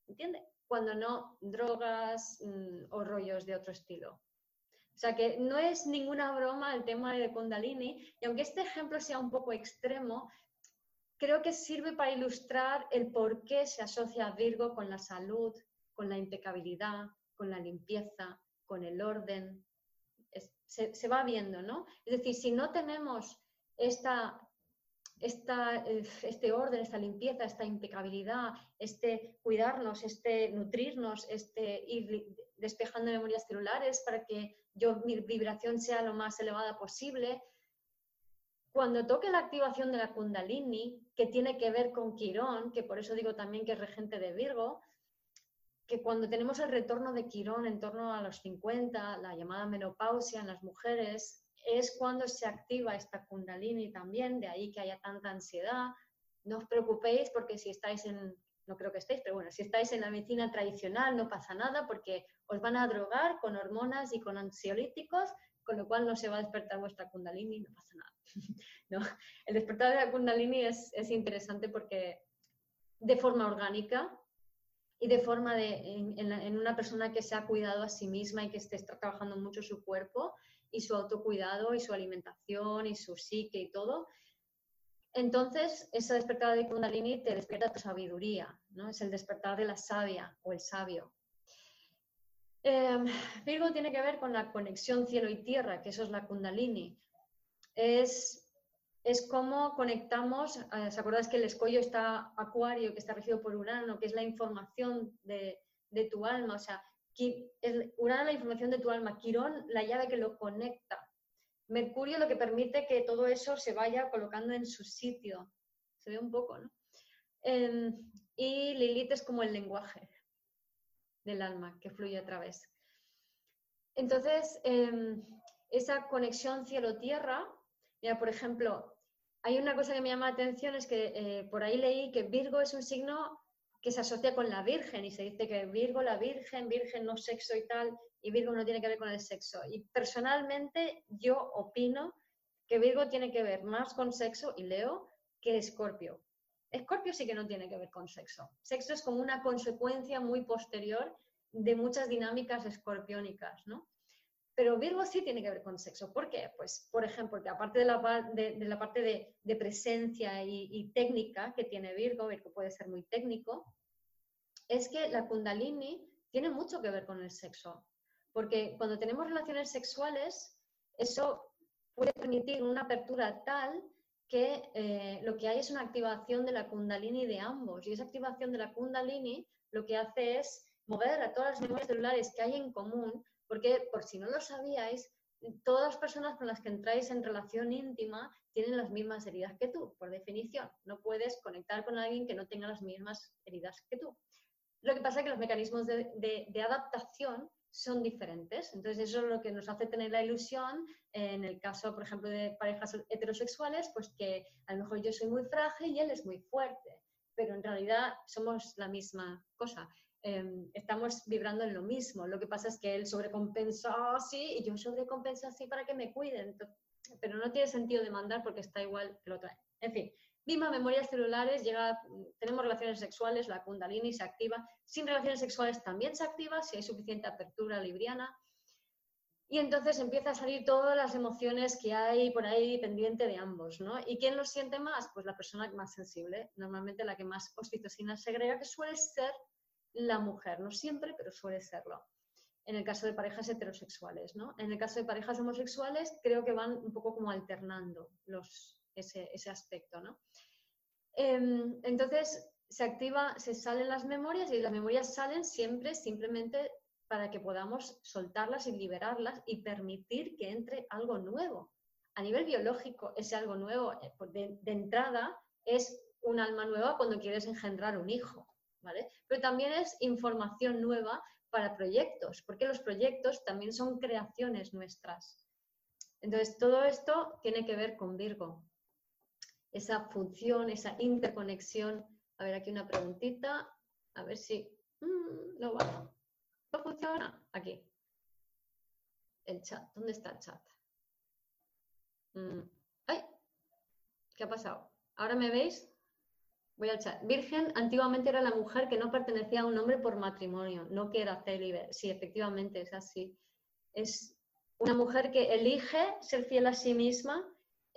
¿Entiende? Cuando no drogas mm, o rollos de otro estilo. O sea que no es ninguna broma el tema de Kundalini, y aunque este ejemplo sea un poco extremo, creo que sirve para ilustrar el por qué se asocia Virgo con la salud, con la impecabilidad, con la limpieza, con el orden. se, va viendo, ¿no? Es decir, si no tenemos esta, esta, este orden, esta limpieza, esta impecabilidad, este cuidarnos, este nutrirnos, este ir despejando memorias celulares para que yo, mi vibración sea lo más elevada posible, cuando toque la activación de la Kundalini, que tiene que ver con Quirón, que por eso digo también que es regente de Virgo, que cuando tenemos el retorno de Quirón en torno a los 50, la llamada menopausia en las mujeres, es cuando se activa esta Kundalini también, de ahí que haya tanta ansiedad. No os preocupéis porque si estáis en, no creo que estéis, pero bueno, si estáis en la medicina tradicional no pasa nada porque os van a drogar con hormonas y con ansiolíticos con lo cual no se va a despertar vuestra kundalini, no pasa nada. ¿no? El despertar de la kundalini es, interesante porque de forma orgánica y de forma de, en, una persona que se ha cuidado a sí misma y que esté está trabajando mucho su cuerpo y su autocuidado y su alimentación y su psique y todo, entonces, esa despertar de Kundalini te despierta tu sabiduría, ¿no? Es el despertar de la sabia o el sabio. Em, Virgo tiene que ver con la conexión cielo y tierra, que eso es la kundalini. Es, es cómo conectamos, eh, ¿se acuerdas que el escollo está acuario, que está regido por Urano, que es la información de, tu alma? O sea, Urano la información de tu alma, Quirón la llave que lo conecta. Mercurio lo que permite que todo eso se vaya colocando en su sitio. Se ve un poco, ¿no? Em, y Lilith es como el lenguaje del alma que fluye a través. Entonces, em, esa conexión cielo-tierra, ya por ejemplo, hay una cosa que me llama la atención, es que eh, por ahí leí que Virgo es un signo que se asocia con la Virgen y se dice que Virgo, la Virgen, Virgen no sexo y tal, y Virgo no tiene que ver con el sexo. Y personalmente yo opino que Virgo tiene que ver más con sexo y Leo que Escorpio. Escorpio sí que no tiene que ver con sexo. Sexo es como una consecuencia muy posterior de muchas dinámicas escorpiónicas, ¿no? Pero Virgo sí tiene que ver con sexo. ¿Por qué? Pues, por ejemplo, porque aparte de la, parte de, presencia y, técnica que tiene Virgo, Virgo puede ser muy técnico, es que la kundalini tiene mucho que ver con el sexo. Porque cuando tenemos relaciones sexuales, eso puede permitir una apertura tal que eh, lo que hay es una activación de la kundalini de ambos. Y esa activación de la kundalini lo que hace es mover a todas las memorias celulares que hay en común, porque por si no lo sabíais, todas las personas con las que entráis en relación íntima tienen las mismas heridas que tú, por definición. No puedes conectar con alguien que no tenga las mismas heridas que tú. Lo que pasa es que los mecanismos de, de adaptación son diferentes. Entonces, eso es lo que nos hace tener la ilusión, en el caso, por ejemplo, de parejas heterosexuales, pues que a lo mejor yo soy muy frágil y él es muy fuerte, pero en realidad somos la misma cosa. Em, estamos vibrando en lo mismo. Lo que pasa es que él sobrecompensa así y yo sobrecompenso así para que me cuiden. pero no tiene sentido demandar porque está igual que lo otra. En fin, mismas memorias celulares, llega, tenemos relaciones sexuales, la kundalini se activa, sin relaciones sexuales también se activa si hay suficiente apertura libriana. Y entonces empieza a salir todas las emociones que hay por ahí pendiente de ambos, ¿no? ¿Y quién los siente más? Pues la persona más sensible, normalmente la que más oxitocina segrega, que suele ser la mujer, no siempre, pero suele serlo. En el caso de parejas heterosexuales, ¿no? En el caso de parejas homosexuales, creo que van un poco como alternando los, ese, aspecto, ¿no? Em, entonces, se activa, se salen las memorias y las memorias salen siempre simplemente para que podamos soltarlas y liberarlas y permitir que entre algo nuevo. A nivel biológico, ese algo nuevo, eh, de, de entrada, es un alma nueva cuando quieres engendrar un hijo, ¿vale? Pero también es información nueva para proyectos, porque los proyectos también son creaciones nuestras. Entonces, todo esto tiene que ver con Virgo esa función, esa interconexión. A ver, aquí una preguntita, a ver si... Mm, no va. ¿No funciona? Aquí. El chat. ¿Dónde está el chat? Mm, ¡Ay! ¿Qué ha pasado? ¿Ahora me veis? Voy al chat. Virgen antiguamente era la mujer que no pertenecía a un hombre por matrimonio, no que era célibe. Sí, efectivamente, es así. Es una mujer que elige ser fiel a sí misma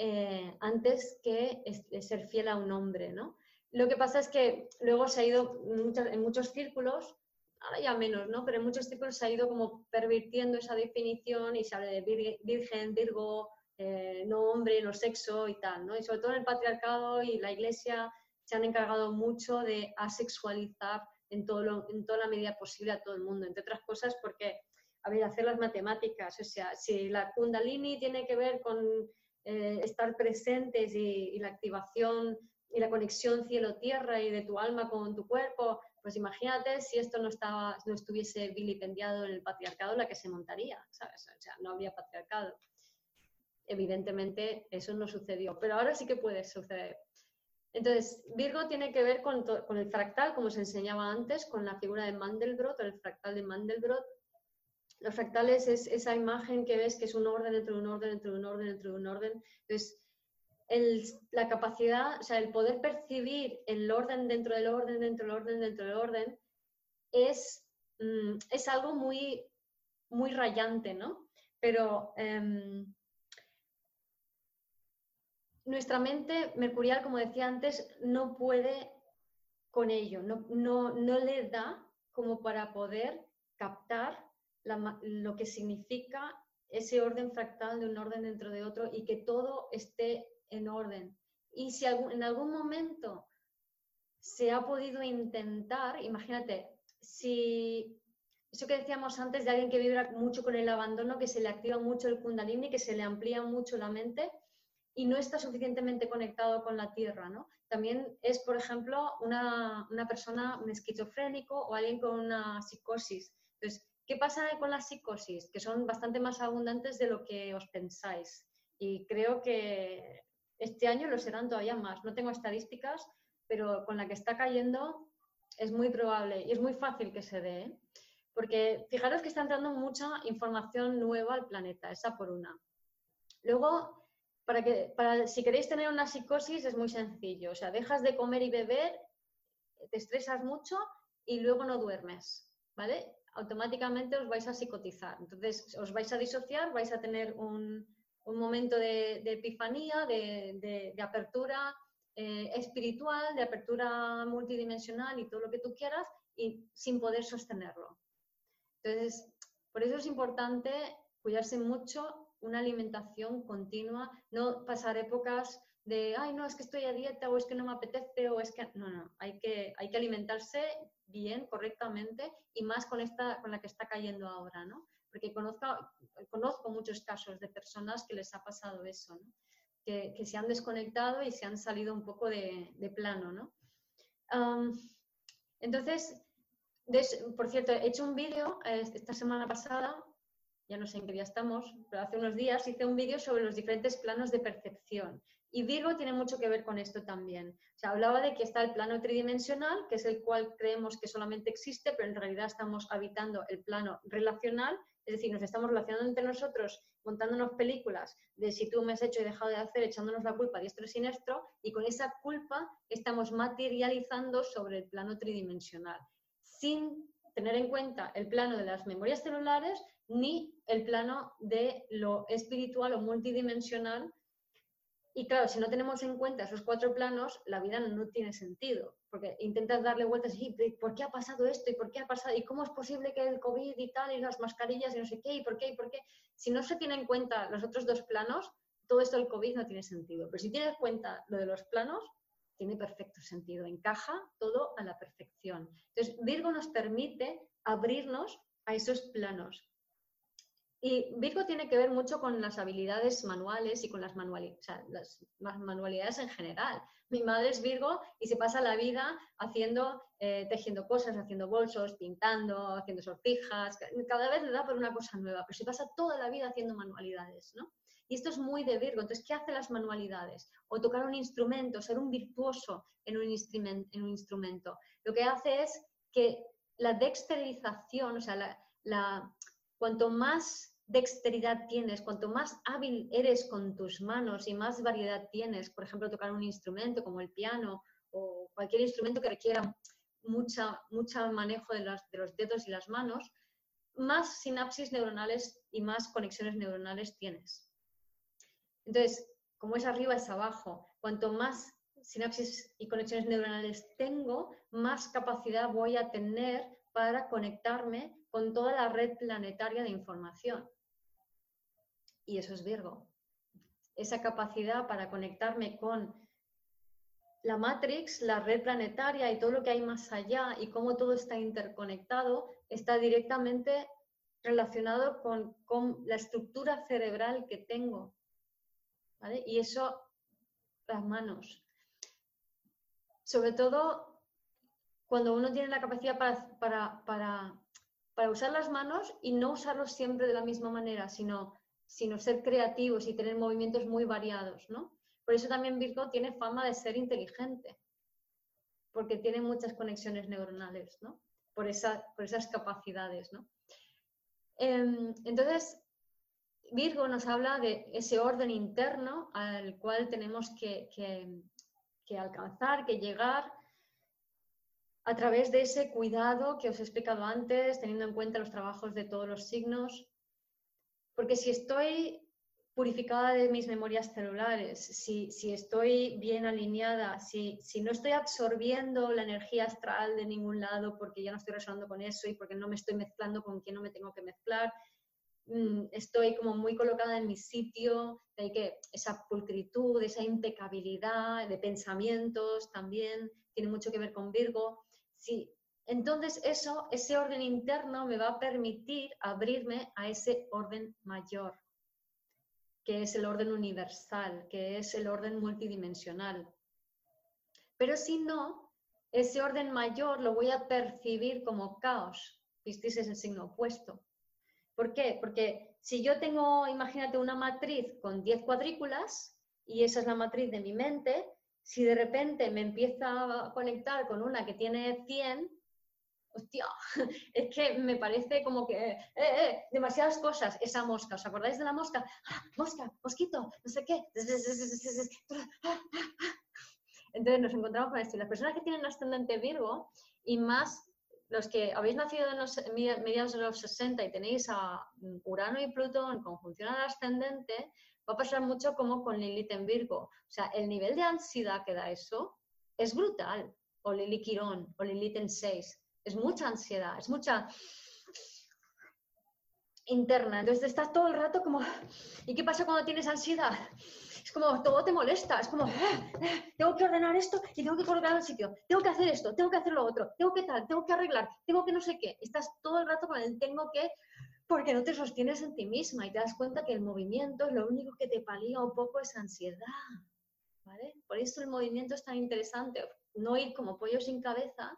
eh, antes que ser fiel a un hombre, ¿no? Lo que pasa es que luego se ha ido en muchos círculos, ahora ya menos, ¿no? Pero en muchos círculos se ha ido como pervirtiendo esa definición y se habla de virgen, virgo, eh, no hombre, no sexo y tal, ¿no? Y sobre todo en el patriarcado y la iglesia se han encargado mucho de asexualizar en, todo en toda la medida posible a todo el mundo, entre otras cosas porque, a ver, hacer las matemáticas, o sea, si la kundalini tiene que ver con eh, estar presentes y, la activación y la conexión cielo-tierra y de tu alma con tu cuerpo, pues imagínate si esto no, estaba, no estuviese vilipendiado en el patriarcado, la que se montaría, ¿sabes? O sea, no habría patriarcado. Evidentemente eso no sucedió, pero ahora sí que puede suceder. Entonces, Virgo tiene que ver con, con el fractal, como se enseñaba antes, con la figura de Mandelbrot, el fractal de Mandelbrot, los fractales es esa imagen que ves que es un orden dentro de un orden, dentro de un orden, dentro de un orden. Entonces, la capacidad, o sea, el poder percibir el orden dentro del orden, dentro del orden, dentro del orden, es, mm, es algo muy, muy rayante, ¿no? Pero em, nuestra mente mercurial, como decía antes, no puede con ello, no, no, no le da como para poder captar lo que significa ese orden fractal de un orden dentro de otro y que todo esté en orden. Y si en algún momento se ha podido intentar, imagínate, si eso que decíamos antes de alguien que vibra mucho con el abandono, que se le activa mucho el kundalini, que se le amplía mucho la mente y no está suficientemente conectado con la tierra, ¿no? También es, por ejemplo, una, una persona, un esquizofrénico o alguien con una psicosis. Entonces, ¿Qué pasa con las psicosis? Que son bastante más abundantes de lo que os pensáis. Y creo que este año lo serán todavía más. No tengo estadísticas, pero con la que está cayendo es muy probable y es muy fácil que se dé. ¿eh? Porque fijaros que está entrando mucha información nueva al planeta, esa por una. Luego, para que, para, si queréis tener una psicosis es muy sencillo. O sea, dejas de comer y beber, te estresas mucho y luego no duermes. ¿Vale? Automáticamente os vais a psicotizar. Entonces, os vais a disociar, vais a tener un, momento de, epifanía, de, apertura eh, espiritual, de apertura multidimensional y todo lo que tú quieras, y sin poder sostenerlo. Entonces, por eso es importante cuidarse mucho, una alimentación continua, no pasar épocas de, ay, no, es que estoy a dieta o es que no me apetece o es que... No, no, hay que, hay que alimentarse bien, correctamente y más con, esta, con la que está cayendo ahora, ¿no? Porque conozco, conozco muchos casos de personas que les ha pasado eso, que, que, se han desconectado y se han salido un poco de, de plano, ¿no? entonces, por cierto, he hecho un vídeo eh, esta semana pasada, ya no sé en qué día estamos, pero hace unos días hice un vídeo sobre los diferentes planos de percepción. Y Virgo tiene mucho que ver con esto también. O sea, hablaba de que está el plano tridimensional, que es el cual creemos que solamente existe, pero en realidad estamos habitando el plano relacional, es decir, nos estamos relacionando entre nosotros, montándonos películas de si tú me has hecho y dejado de hacer, echándonos la culpa diestro y siniestro, y con esa culpa estamos materializando sobre el plano tridimensional, sin tener en cuenta el plano de las memorias celulares ni el plano de lo espiritual o multidimensional y claro, si no tenemos en cuenta esos cuatro planos, la vida no tiene sentido, porque intentas darle vueltas y ¿por qué ha pasado esto? ¿Y por qué ha pasado? ¿Y cómo es posible que el COVID y tal, y las mascarillas y no sé qué? ¿Y por qué? ¿Y por qué? Si no se tiene en cuenta los otros dos planos, todo esto del COVID no tiene sentido. Pero si tienes en cuenta lo de los planos, tiene perfecto sentido, encaja todo a la perfección. Entonces, Virgo nos permite abrirnos a esos planos. Y Virgo tiene que ver mucho con las habilidades manuales y con las, manualidades en general. Mi madre es Virgo y se pasa la vida haciendo, eh, tejiendo cosas, haciendo bolsos, pintando, haciendo sortijas. Cada vez le da por una cosa nueva, pero se pasa toda la vida haciendo manualidades, ¿no? Y esto es muy de Virgo. Entonces, ¿qué hace las manualidades? O tocar un instrumento, ser un virtuoso en un, en un instrumento. Lo que hace es que la dexterización, o sea, la, cuanto más dexteridad tienes, cuanto más hábil eres con tus manos y más variedad tienes, por ejemplo, tocar un instrumento como el piano o cualquier instrumento que requiera mucha, mucho manejo de, de los dedos y las manos, más sinapsis neuronales y más conexiones neuronales tienes. Entonces, como es arriba es abajo. Cuanto más sinapsis y conexiones neuronales tengo, más capacidad voy a tener para conectarme con toda la red planetaria de información. Y eso es Virgo. Esa capacidad para conectarme con la Matrix, la red planetaria y todo lo que hay más allá y cómo todo está interconectado, está directamente relacionado con, la estructura cerebral que tengo. Y eso, las manos. Sobre todo cuando uno tiene la capacidad para, para, usar las manos y no usarlos siempre de la misma manera, sino, sino ser creativos y tener movimientos muy variados, ¿no? Por eso también Virgo tiene fama de ser inteligente, porque tiene muchas conexiones neuronales, ¿no? Por, por esas capacidades, ¿no? Em, entonces, Virgo nos habla de ese orden interno al cual tenemos que, que alcanzar, que llegar a través de ese cuidado que os he explicado antes, teniendo en cuenta los trabajos de todos los signos. Porque si estoy purificada de mis memorias celulares, si, estoy bien alineada, si, si, no estoy absorbiendo la energía astral de ningún lado porque ya no estoy resonando con eso y porque no me estoy mezclando con quien no me tengo que mezclar, mm, estoy como muy colocada en mi sitio, de que esa pulcritud, esa impecabilidad de pensamientos también tiene mucho que ver con Virgo. Sí, entonces eso, ese orden interno me va a permitir abrirme a ese orden mayor que es el orden universal, que es el orden multidimensional. Pero si no, ese orden mayor lo voy a percibir como caos. Visteis es el signo opuesto. ¿Por qué? Porque si yo tengo, imagínate, una matriz con 10 cuadrículas y esa es la matriz de mi mente, si de repente me empieza a conectar con una que tiene 100, hostia, es que me parece como que, eh, eh, demasiadas cosas, esa mosca, ¿os acordáis de la mosca? ¡Ah, mosca, mosquito, no sé qué. Entonces nos encontramos con esto. Y las personas que tienen ascendente Virgo y más los que habéis nacido en los mediados de los 60 y tenéis a Urano y Plutón en conjunción al ascendente, va a pasar mucho como con Lilith en Virgo. O sea, el nivel de ansiedad que da eso es brutal. O Lilith Quirón, o Lilith en 6 es mucha ansiedad, es mucha interna. Entonces estás todo el rato como, ¿y qué pasa cuando tienes ansiedad? Es como todo te molesta, es como, ah, ah, tengo que ordenar esto y tengo que colocar el sitio, tengo que hacer esto, tengo que hacer lo otro, tengo que tal, tengo que arreglar, tengo que no sé qué. Estás todo el rato con el tengo que, porque no te sostienes en ti misma y te das cuenta que el movimiento es lo único que te palía un poco esa ansiedad. ¿vale? Por eso el movimiento es tan interesante, no ir como pollo sin cabeza,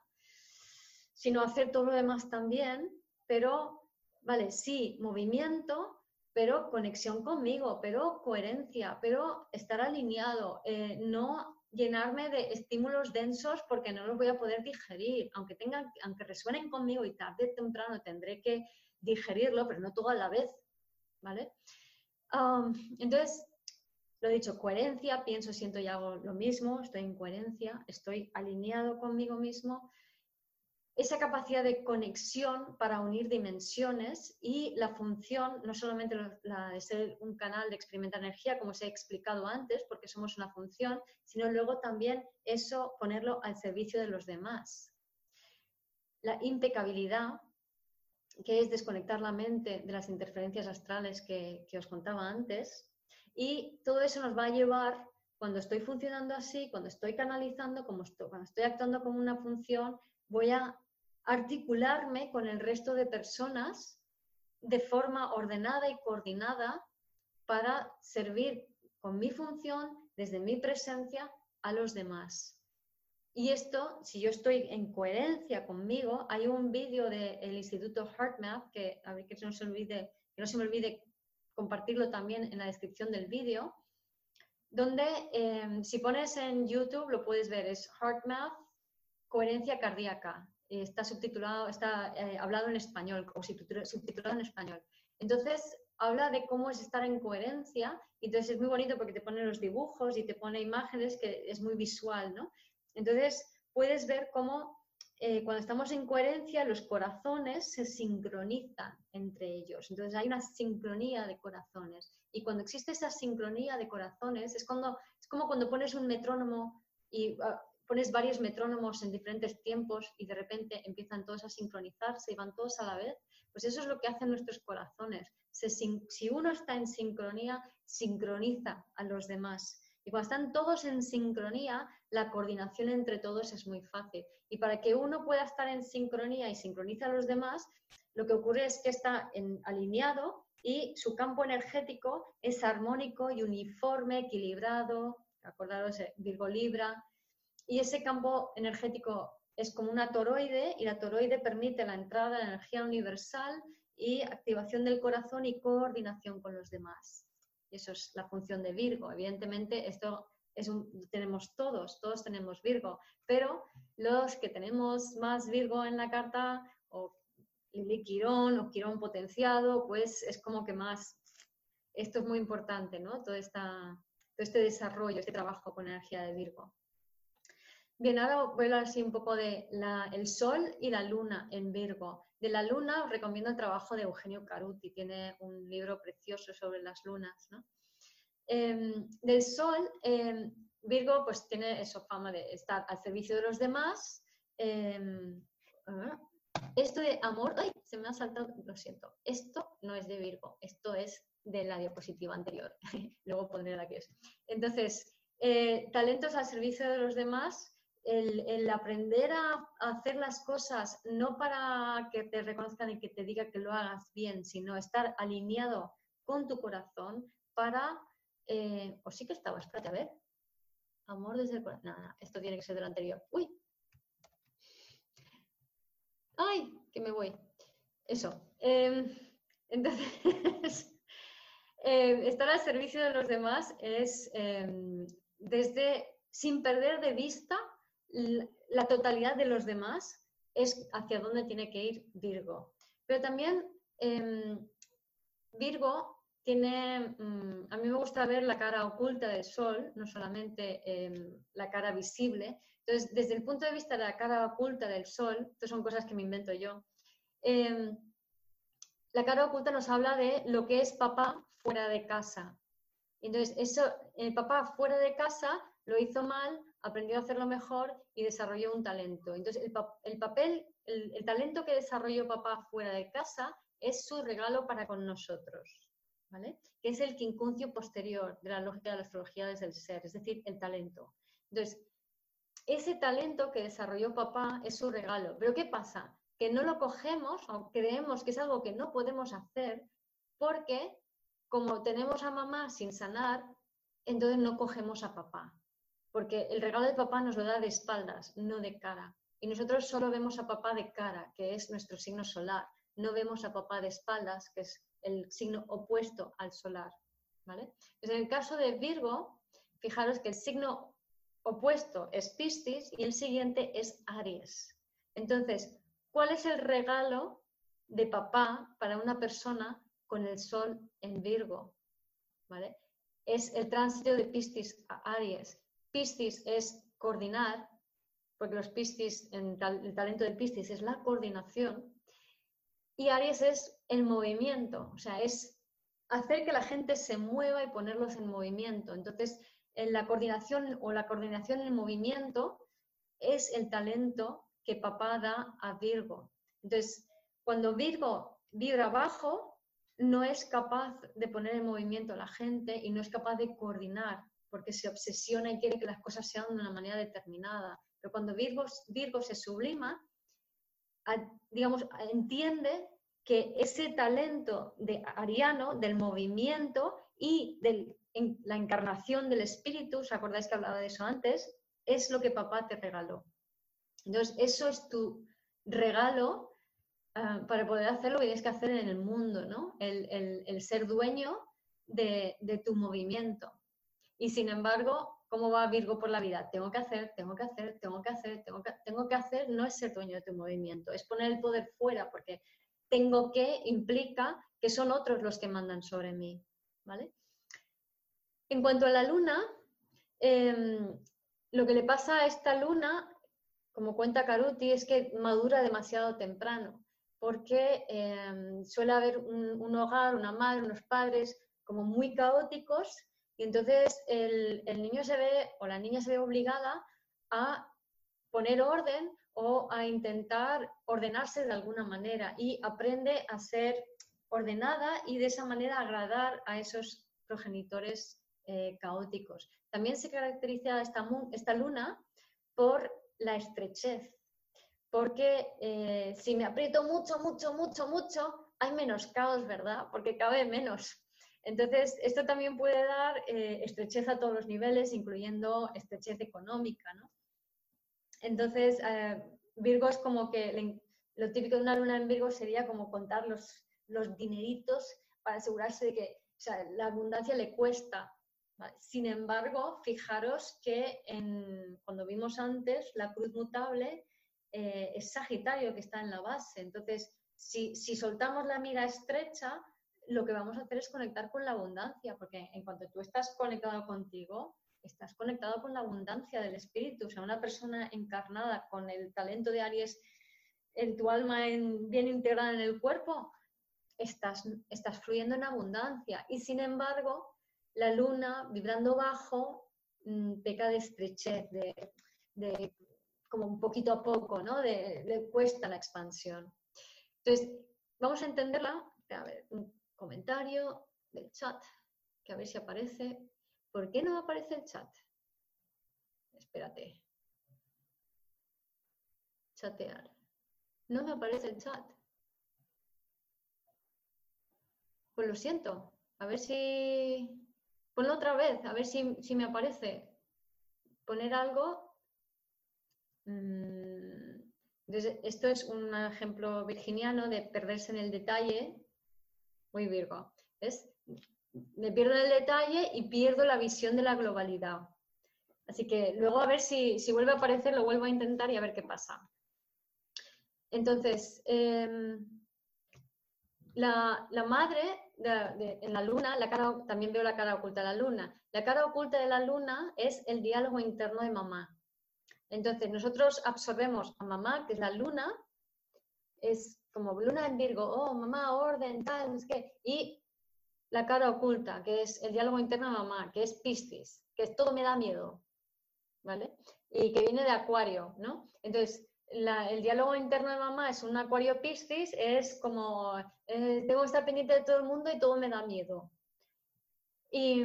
sino hacer todo lo demás también, pero, vale, sí, movimiento, pero conexión conmigo, pero coherencia, pero estar alineado, eh, no llenarme de estímulos densos porque no los voy a poder digerir, aunque tengan, aunque resuenen conmigo y tarde o temprano tendré que digerirlo, pero no todo a la vez, ¿vale? entonces, lo dicho, coherencia, pienso, siento y hago lo mismo, estoy en coherencia, estoy alineado conmigo mismo, esa capacidad de conexión para unir dimensiones y la función, no solamente la de ser un canal de experimentar energía, como os he explicado antes, porque somos una función, sino luego también eso ponerlo al servicio de los demás. La impecabilidad, que es desconectar la mente de las interferencias astrales que, os contaba antes, y todo eso nos va a llevar, cuando estoy funcionando así, cuando estoy canalizando, como cuando estoy actuando como una función, voy a articularme con el resto de personas de forma ordenada y coordinada para servir con mi función, desde mi presencia, a los demás. Y esto, si yo estoy en coherencia conmigo, hay un vídeo del Instituto HeartMath, que a ver que no se olvide, que no se me olvide compartirlo también en la descripción del vídeo, donde eh, si pones en YouTube lo puedes ver, es HeartMath, coherencia cardíaca está subtitulado, está eh, hablado en español o subtitulado en español. Entonces, habla de cómo es estar en coherencia entonces es muy bonito porque te pone los dibujos y te pone imágenes que es muy visual, ¿no? Entonces, puedes ver cómo eh, cuando estamos en coherencia, los corazones se sincronizan entre ellos. Entonces hay una sincronía de corazones. Y cuando existe esa sincronía de corazones, es, cuando, es como cuando pones un metrónomo y ah, pones varios metrónomos en diferentes tiempos y de repente empiezan todos a sincronizarse y van todos a la vez. Pues eso es lo que hacen nuestros corazones. si uno está en sincronía, sincroniza a los demás. Y cuando están todos en sincronía, la coordinación entre todos es muy fácil. Y para que uno pueda estar en sincronía y sincroniza a los demás, lo que ocurre es que está alineado y su campo energético es armónico y uniforme, equilibrado, acordaros, eh, Virgo Libra, y ese campo energético es como una toroide y la toroide permite la entrada de energía universal y activación del corazón y coordinación con los demás. Eso es la función de Virgo. Evidentemente, esto es tenemos todos, todos tenemos Virgo, pero los que tenemos más Virgo en la carta, o Lili Quirón, o Quirón potenciado, pues es como que más, esto es muy importante, ¿no? Todo, esta, todo este desarrollo, este trabajo con energía de Virgo. Bien, ahora hablar así un poco de el Sol y la Luna en Virgo. De la Luna os recomiendo el trabajo de Eugenio Caruti, tiene un libro precioso sobre las lunas. Em, del Sol, em, Virgo pues tiene eso, fama de estar al servicio de los demás. Em, ah, esto de amor, ay, se me ha saltado, lo siento. Esto no es de Virgo, esto es de la diapositiva anterior. Luego pondré la que es. Entonces, eh, talentos al servicio de los demás el, aprender a, hacer las cosas no para que te reconozcan y que te diga que lo hagas bien, sino estar alineado con tu corazón para... Eh, o sí que estaba, espérate, a ver. Amor desde el corazón. Nada, esto tiene que ser de lo anterior. ¡Uy! ¡Ay! Que me voy. Eso. Em, entonces, em, estar al servicio de los demás es em, desde sin perder de vista la totalidad de los demás es hacia dónde tiene que ir Virgo. Pero también em, Virgo tiene, mm, a mí me gusta ver la cara oculta del Sol, no solamente em, la cara visible. Entonces, desde el punto de vista de la cara oculta del Sol, estas son cosas que me invento yo, em, la cara oculta nos habla de lo que es papá fuera de casa. Entonces, eso, el papá fuera de casa lo hizo mal, aprendió a hacerlo mejor y desarrolló un talento. Entonces, el, papel, el, talento que desarrolló papá fuera de casa es su regalo para con nosotros, ¿vale? Que es el quincuncio posterior de la lógica de la astrología desde el ser, es decir, el talento. Entonces, ese talento que desarrolló papá es su regalo. Pero ¿qué pasa? Que no lo cogemos o creemos que es algo que no podemos hacer porque como tenemos a mamá sin sanar, entonces no cogemos a papá porque el regalo de papá nos lo da de espaldas, no de cara. Y nosotros solo vemos a papá de cara, que es nuestro signo solar. No vemos a papá de espaldas, que es el signo opuesto al solar. ¿vale? en el caso de Virgo, fijaros que el signo opuesto es Piscis y el siguiente es Aries. Entonces, ¿cuál es el regalo de papá para una persona con el sol en Virgo? ¿Vale? Es el tránsito de Piscis a Aries. Piscis es coordinar, porque los Piscis, el talento de Piscis es la coordinación, y Aries es el movimiento, o sea, es hacer que la gente se mueva y ponerlos en movimiento. Entonces, en la coordinación o la coordinación en movimiento es el talento que papá da a Virgo. Entonces, cuando Virgo vibra bajo, no es capaz de poner en movimiento a la gente y no es capaz de coordinar porque se obsesiona y quiere que las cosas sean de una manera determinada. Pero cuando Virgo, se sublima, digamos, entiende que ese talento de ariano, del movimiento y de la encarnación del espíritu, ¿os acordáis que hablaba de eso antes? Es lo que papá te regaló. Entonces, eso es tu regalo ah, para poder hacer lo que tienes que hacer en el mundo, ¿no? El, ser dueño de tu movimiento. Y sin embargo, ¿cómo va Virgo por la vida? Tengo que hacer, tengo que hacer, tengo que hacer, tengo que, tengo que hacer, no es ser dueño de tu movimiento, es poner el poder fuera, porque tengo que implica que son otros los que mandan sobre mí. ¿vale? En cuanto a la luna, em, lo que le pasa a esta luna como cuenta Caruti, es que madura demasiado temprano, porque em, suele haber un, hogar, una madre, unos padres como muy caóticos y entonces el, niño se ve o la niña se ve obligada a poner orden o a intentar ordenarse de alguna manera y aprende a ser ordenada y de esa manera agradar a esos progenitores eh, caóticos. También se caracteriza esta, esta, luna por la estrechez, porque eh, si me aprieto mucho, mucho, mucho, mucho, hay menos caos, ¿verdad? Porque cabe menos. Entonces, esto también puede dar eh, estrechez a todos los niveles, incluyendo estrechez económica, ¿no? Entonces, Virgo es como que lo típico de una luna en Virgo sería como contar los, los dineritos para asegurarse de que la abundancia le cuesta. Sin embargo, fijaros que cuando vimos antes, la cruz mutable eh, es Sagitario que está en la base. Entonces, si, si soltamos la mira estrecha, lo que vamos a hacer es conectar con la abundancia, porque en cuanto tú estás conectado contigo, estás conectado con la abundancia del espíritu. O sea, una persona encarnada con el talento de Aries en tu alma bien integrada en el cuerpo, estás, estás fluyendo en abundancia. Y sin embargo, la luna vibrando bajo mm, peca de estrechez, de, como un poquito a poco, ¿no? De, cuesta la expansión. Entonces, vamos a entenderla. A ver, comentario del chat, que a ver si aparece. ¿Por qué no aparece el chat? Espérate. Chatear. No me aparece el chat. Pues lo siento. A ver si... Ponlo otra vez, a ver si, me aparece. Poner algo. Mm, esto es un ejemplo virginiano de perderse en el detalle. Muy Virgo. ¿Ves? Me pierdo el detalle y pierdo la visión de la globalidad. Así que luego a ver si, vuelve a aparecer, lo vuelvo a intentar y a ver qué pasa. Entonces, em, la, madre en la luna, la cara, también veo la cara oculta de la luna. La cara oculta de la luna es el diálogo interno de mamá. Entonces, nosotros absorbemos a mamá, que es la luna, es como luna en Virgo, oh, mamá, orden, tal, es que, y la cara oculta, que es el diálogo interno de mamá, que es Piscis, que es todo me da miedo, ¿vale? Y que viene de Acuario, ¿no? Entonces, el diálogo interno de mamá es un Acuario Piscis, es como, eh, tengo que estar pendiente de todo el mundo y todo me da miedo. Y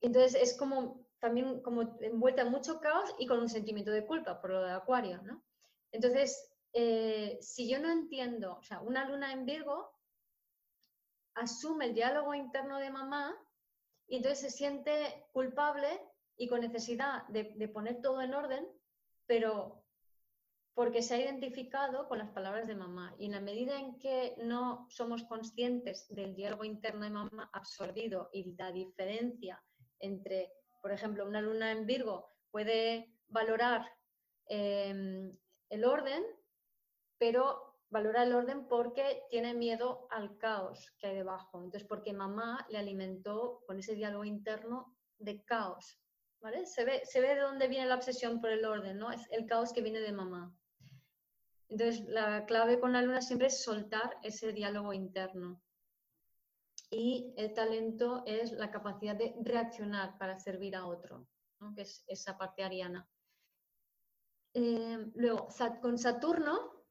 entonces es como también como envuelta en mucho caos y con un sentimiento de culpa por lo de Acuario, ¿no? Entonces, eh, si yo no entiendo, o sea, una luna en Virgo asume el diálogo interno de mamá y entonces se siente culpable y con necesidad de, poner todo en orden, pero porque se ha identificado con las palabras de mamá. Y en la medida en que no somos conscientes del diálogo interno de mamá absorbido y la diferencia entre, por ejemplo, una luna en Virgo puede valorar em, el orden, pero valora el orden porque tiene miedo al caos que hay debajo. Entonces, porque mamá le alimentó con ese diálogo interno de caos. ¿vale? Se, ve, se ve de dónde viene la obsesión por el orden, ¿no? Es el caos que viene de mamá. Entonces, la clave con la luna siempre es soltar ese diálogo interno. Y el talento es la capacidad de reaccionar para servir a otro, ¿no? que es esa parte ariana. Eh, luego, con Saturno,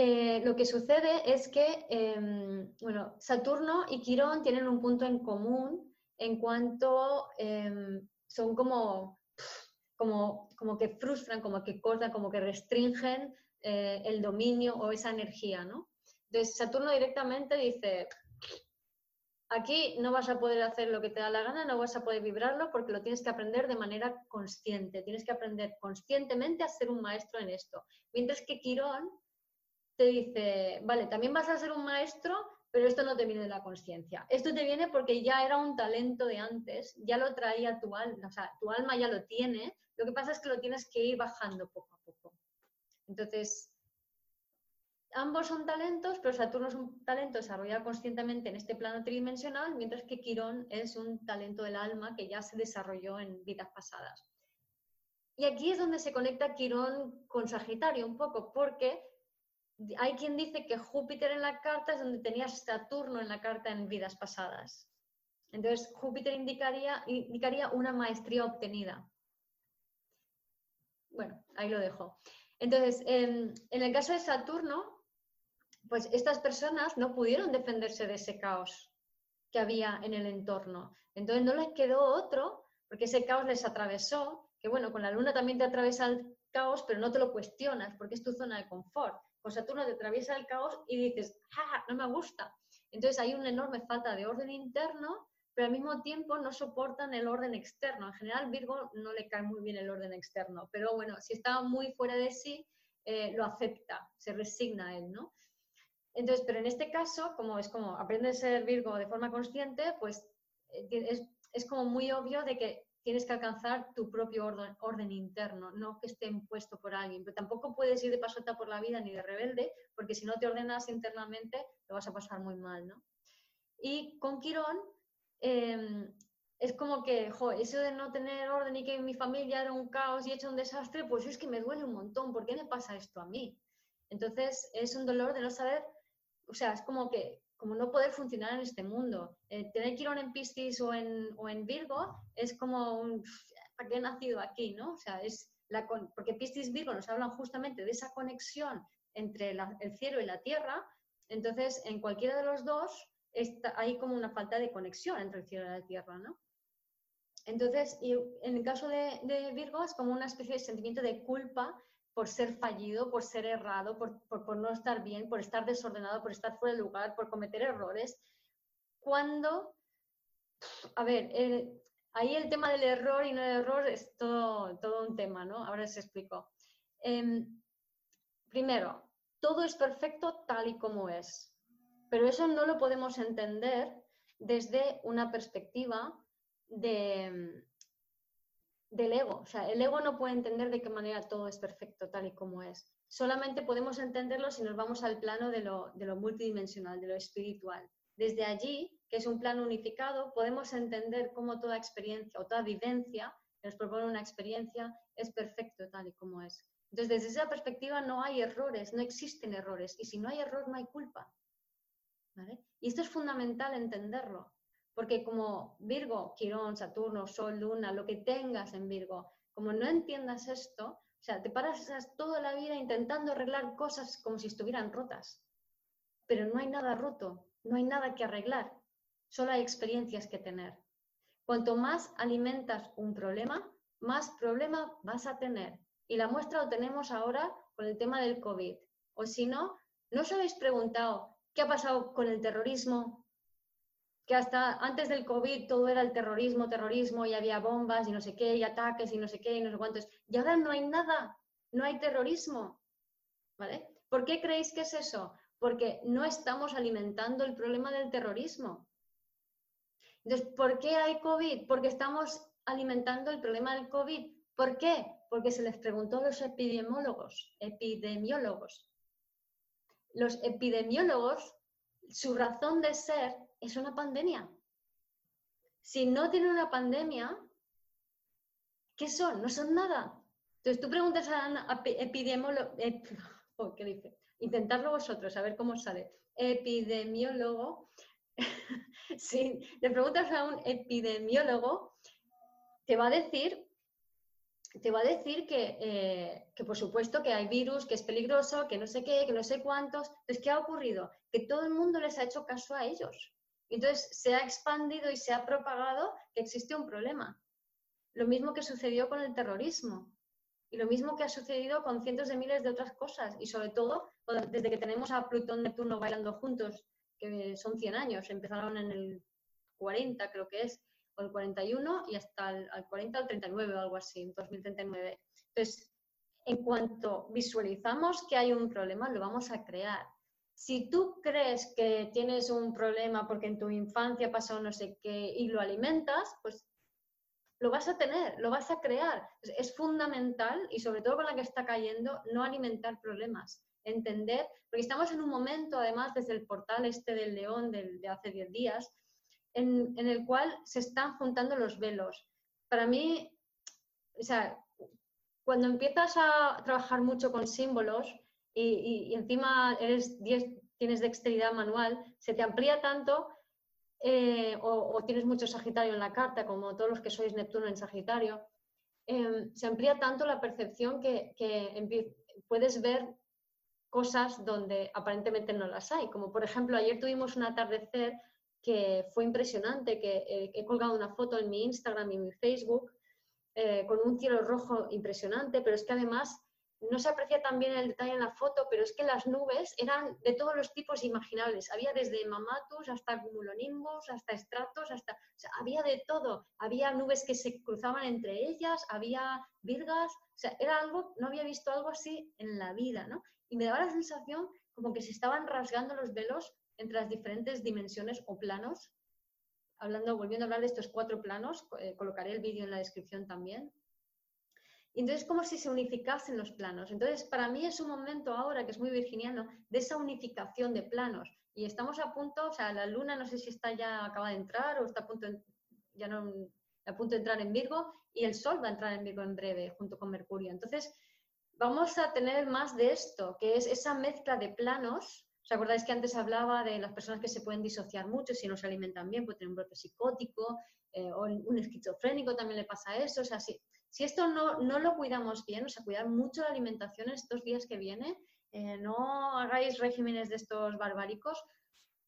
eh, lo que sucede es que em, bueno, Saturno y Quirón tienen un punto en común en cuanto em, son como, como, como, que frustran, como que cortan, como que restringen eh, el dominio o esa energía. ¿no? Entonces Saturno directamente dice, aquí no vas a poder hacer lo que te da la gana, no vas a poder vibrarlo porque lo tienes que aprender de manera consciente, tienes que aprender conscientemente a ser un maestro en esto. Mientras que Quirón te dice, vale, también vas a ser un maestro, pero esto no te viene de la conciencia. Esto te viene porque ya era un talento de antes, ya lo traía tu alma, o sea, tu alma ya lo tiene, lo que pasa es que lo tienes que ir bajando poco a poco. Entonces, ambos son talentos, pero Saturno es un talento desarrollado conscientemente en este plano tridimensional, mientras que Quirón es un talento del alma que ya se desarrolló en vidas pasadas. y aquí es donde se conecta Quirón con Sagitario un poco, porque hay quien dice que Júpiter en la carta es donde tenías Saturno en la carta en vidas pasadas. Entonces, Júpiter indicaría, indicaría una maestría obtenida. Bueno, ahí lo dejo. Entonces, en, el caso de Saturno, pues estas personas no pudieron defenderse de ese caos que había en el entorno. Entonces no les quedó otro, porque ese caos les atravesó, que bueno, con la luna también te atraviesa el caos, pero no te lo cuestionas, porque es tu zona de confort. Con Saturno te atraviesa el caos y dices, ¡ja, no me gusta! Entonces hay una enorme falta de orden interno pero al mismo tiempo no soportan el orden externo. En general, Virgo no le cae muy bien el orden externo, pero bueno, si está muy fuera de sí, eh, lo acepta, se resigna a él, ¿no? Entonces, pero en este caso, como es como aprende a ser Virgo de forma consciente, pues eh, es, es, como muy obvio de que tienes que alcanzar tu propio orden, interno, no que esté impuesto por alguien. Pero tampoco puedes ir de pasota por la vida ni de rebelde, porque si no te ordenas internamente, lo vas a pasar muy mal, ¿no? Y con Quirón, Em, es como que, jo, eso de no tener orden y que mi familia era un caos y hecho un desastre, pues es que me duele un montón, ¿por qué me pasa esto a mí? Entonces es un dolor de no saber, o sea, es como que, como no poder funcionar en este mundo. Eh, tener Quirón en Piscis o en, o en Virgo es como un, ¿para qué he nacido aquí? ¿no? O sea, es la porque Piscis y Virgo nos hablan justamente de esa conexión entre el cielo y la tierra, entonces en cualquiera de los dos hay como una falta de conexión entre el cielo y la tierra, ¿no? Entonces, en el caso de, Virgo es como una especie de sentimiento de culpa por ser fallido, por ser errado, por, no estar bien, por estar desordenado, por estar fuera de lugar, por cometer errores. Cuando, a ver, ahí el tema del error y no el error es todo, todo un tema, ¿no? Ahora les explico. Em, primero, todo es perfecto tal y como es. Pero eso no lo podemos entender desde una perspectiva de, del ego. O sea, el ego no puede entender de qué manera todo es perfecto tal y como es. Solamente podemos entenderlo si nos vamos al plano de lo, de lo multidimensional, de lo espiritual. Desde allí, que es un plano unificado, podemos entender cómo toda experiencia o toda vivencia que nos propone una experiencia es perfecto tal y como es. Entonces, desde esa perspectiva no hay errores, no existen errores. Y si no hay error, no hay culpa. Y esto es fundamental entenderlo, porque como Virgo, Quirón, Saturno, Sol, Luna, lo que tengas en Virgo, como no entiendas esto, o sea, te pasas toda la vida intentando arreglar cosas como si estuvieran rotas, pero no hay nada roto, no hay nada que arreglar, solo hay experiencias que tener. Cuanto más alimentas un problema, más problema vas a tener. Y la muestra lo tenemos ahora con el tema del COVID. O si no, ¿no os habéis preguntado ¿Qué ha pasado con el terrorismo? Que hasta antes del COVID todo era el terrorismo, terrorismo, y había bombas y no sé qué, y ataques y no sé qué, y no sé cuántos. Y ahora no hay nada, no hay terrorismo. ¿Vale? ¿Por qué creéis que es eso? Porque no estamos alimentando el problema del terrorismo. Entonces, ¿por qué hay COVID? Porque estamos alimentando el problema del COVID. ¿Por qué? Porque se les preguntó a los epidemiólogos, epidemiólogos los epidemiólogos, su razón de ser es una pandemia. Si no tienen una pandemia, ¿qué son? No son nada. Entonces tú preguntas a epidemiólogo, oh, ¿qué dice? Intentadlo vosotros, a ver cómo sale. Epidemiólogo, si le preguntas a un epidemiólogo, te va a decir te va a decir eh, que, por supuesto que hay virus, que es peligroso, que no sé qué, que no sé cuántos. Entonces, ¿qué ha ocurrido? Que todo el mundo les ha hecho caso a ellos. Entonces, se ha expandido y se ha propagado que existe un problema. Lo mismo que sucedió con el terrorismo. Y lo mismo que ha sucedido con cientos de miles de otras cosas. Y sobre todo, desde que tenemos a Plutón y Neptuno bailando juntos, que son 100 años, empezaron en el 40, creo que es, el 41 y hasta el 40 al 39 o algo así, 2039. Entonces, en cuanto visualizamos que hay un problema, lo vamos a crear. Si tú crees que tienes un problema porque en tu infancia pasó no sé qué y lo alimentas, pues lo vas a tener, lo vas a crear. Es fundamental y sobre todo con la que está cayendo, no alimentar problemas, entender, porque estamos en un momento, además, desde el portal este del león de hace 10 días, en, el cual se están juntando los velos. Para mí, o sea, cuando empiezas a trabajar mucho con símbolos y, encima eres, tienes dexteridad manual, se te amplía tanto eh, o, tienes mucho Sagitario en la carta, como todos los que sois Neptuno en Sagitario, em, se amplía tanto la percepción que, puedes ver cosas donde aparentemente no las hay. Como por ejemplo, ayer tuvimos un atardecer que fue impresionante, que eh, he colgado una foto en mi Instagram y mi Facebook eh, con un cielo rojo impresionante, pero es que además no se aprecia tan bien el detalle en la foto, pero es que las nubes eran de todos los tipos imaginables. Había desde mamatus hasta cumulonimbus, hasta estratos, hasta... O había de todo. Había nubes que se cruzaban entre ellas, había virgas. Era algo, no había visto algo así en la vida, ¿no? Y me daba la sensación como que se estaban rasgando los velos entre las diferentes dimensiones o planos. Hablando, volviendo a hablar de estos cuatro planos, eh, colocaré el vídeo en la descripción también, entonces, como si se unificasen los planos. Entonces, para mí es un momento ahora, que es muy virginiano, de esa unificación de planos. Y estamos a punto, o sea, la luna no sé si está ya, acaba de entrar o está a punto, ya no, a punto entrar en Virgo y el Sol va a entrar en Virgo en breve, junto con Mercurio. Entonces, vamos a tener más de esto, que es esa mezcla de planos. ¿Os acordáis que antes hablaba de las personas que se pueden disociar mucho si no se alimentan bien, puede tener un brote psicótico, eh, o un esquizofrénico también le pasa eso, o sea, sí, esto no, lo cuidamos bien, o sea, cuidar mucho la alimentación estos días que vienen, eh, no hagáis regímenes de estos barbáricos,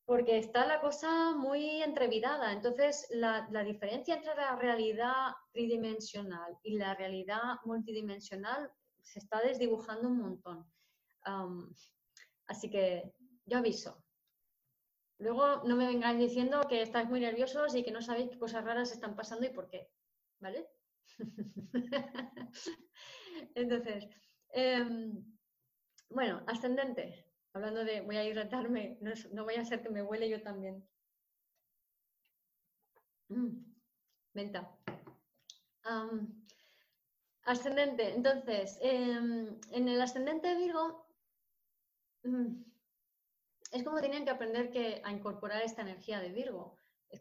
porque está la cosa muy entrevidada. Entonces, la, diferencia entre la realidad tridimensional y la realidad multidimensional se está desdibujando un montón. así que yo aviso. Luego no me vengáis diciendo que estáis muy nerviosos y que no sabéis qué cosas raras están pasando y por qué. ¿Vale? Entonces, em, bueno, ascendente. Hablando de voy a hidratarme, no, voy a hacer que me huele yo también. Mm, venta. ascendente. Entonces, em, en el ascendente Virgo, mm, es como tenían que aprender que, a incorporar esta energía de Virgo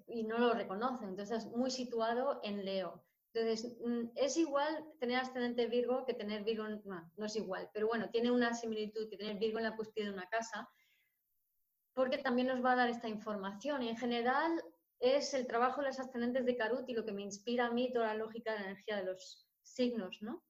y no lo reconocen. Entonces, muy situado en Leo. Entonces, mm, es igual tener ascendente Virgo que tener Virgo, no, no es igual, pero bueno, tiene una similitud que tener Virgo en la cúspide de una casa, porque también nos va a dar esta información. Y en general es el trabajo de los ascendentes de Caruti lo que me inspira a mí toda la lógica de la energía de los signos, ¿no?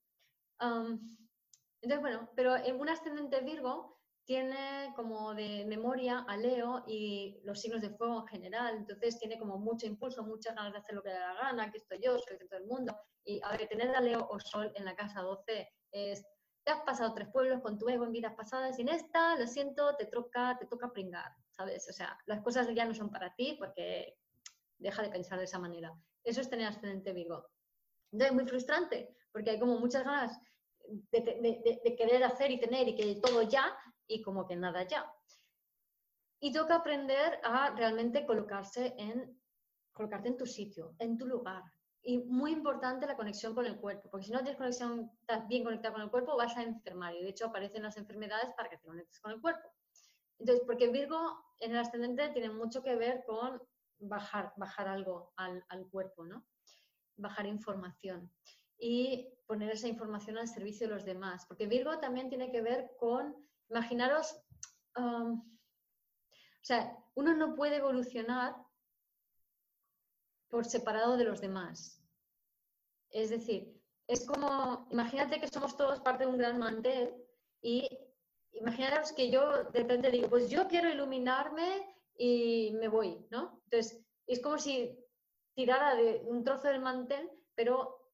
entonces, bueno, pero en un ascendente Virgo tiene como de memoria a Leo y los signos de fuego en general, entonces tiene como mucho impulso, muchas ganas de hacer lo que le da la gana, que estoy yo, soy de todo el mundo. Y a ver, tener a Leo o Sol en la casa 12 es, te has pasado tres pueblos con tu ego en vidas pasadas y en esta, lo siento, te toca, te toca pringar, ¿sabes? O sea, las cosas ya no son para ti porque deja de pensar de esa manera. Eso es tener ascendente Virgo. Entonces, es muy frustrante porque hay como muchas ganas de, de, querer hacer y tener y que todo ya, y como que nada ya. Y toca aprender a realmente colocarse en, colocarte en tu sitio, en tu lugar. Y muy importante la conexión con el cuerpo, porque si no tienes conexión, estás bien conectada con el cuerpo, vas a enfermar. Y de hecho aparecen las enfermedades para que te conectes con el cuerpo. Entonces, porque Virgo en el ascendente tiene mucho que ver con bajar, bajar algo al, al cuerpo, ¿no? Bajar información y poner esa información al servicio de los demás. Porque Virgo también tiene que ver con Imaginaros, o sea, uno no puede evolucionar por separado de los demás. Es decir, es como, imagínate que somos todos parte de un gran mantel y imaginaros que yo de repente digo, pues yo quiero iluminarme y me voy, ¿no? Entonces, es como si tirara de un trozo del mantel, pero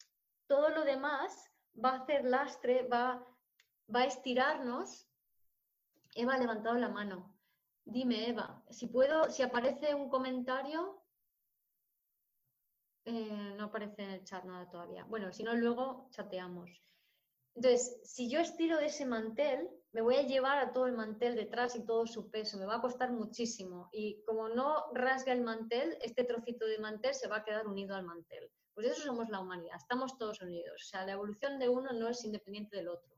todo lo demás va a hacer lastre, va, va a estirarnos Eva ha levantado la mano. Dime, Eva, si puedo, si aparece un comentario, eh, no aparece en el chat nada todavía. Bueno, si no, luego chateamos. Entonces, si yo estiro ese mantel, me voy a llevar a todo el mantel detrás y todo su peso, me va a costar muchísimo. Y como no rasga el mantel, este trocito de mantel se va a quedar unido al mantel. Pues eso somos la humanidad, estamos todos unidos. O sea, la evolución de uno no es independiente del otro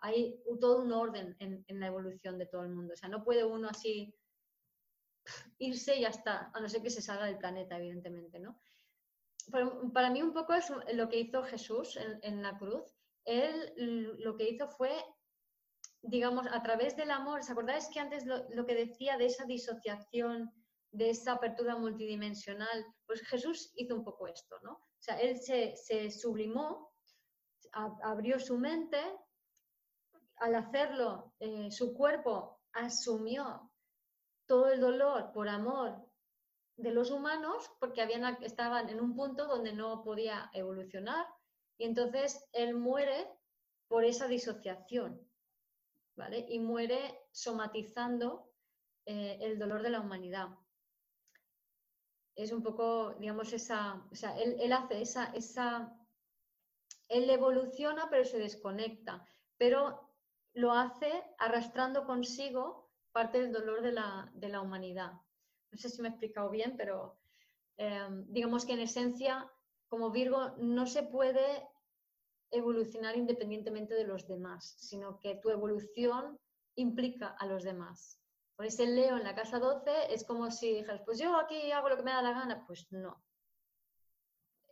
hay todo un orden en, la evolución de todo el mundo. O sea, no puede uno así irse y ya está, a no ser que se salga del planeta, evidentemente, ¿no? Para, mí un poco es lo que hizo Jesús en, la cruz. él lo que hizo fue, digamos, a través del amor, ¿os acordáis que antes lo, lo que decía de esa disociación, de esa apertura multidimensional? Pues Jesús hizo un poco esto, ¿no? O sea, él se, se sublimó, abrió su mente, al hacerlo, eh, su cuerpo asumió todo el dolor por amor de los humanos porque habían, estaban en un punto donde no podía evolucionar y entonces él muere por esa disociación, ¿vale? Y muere somatizando eh, el dolor de la humanidad. Es un poco, digamos, esa, o sea, él, él hace esa, esa, él evoluciona pero se desconecta, pero lo hace arrastrando consigo parte del dolor de la, de la humanidad. No sé si me he explicado bien, pero em, digamos que en esencia, como Virgo, no se puede evolucionar independientemente de los demás, sino que tu evolución implica a los demás. Por ese Leo en la casa 12 es como si dijeras, pues yo aquí hago lo que me da la gana. Pues no.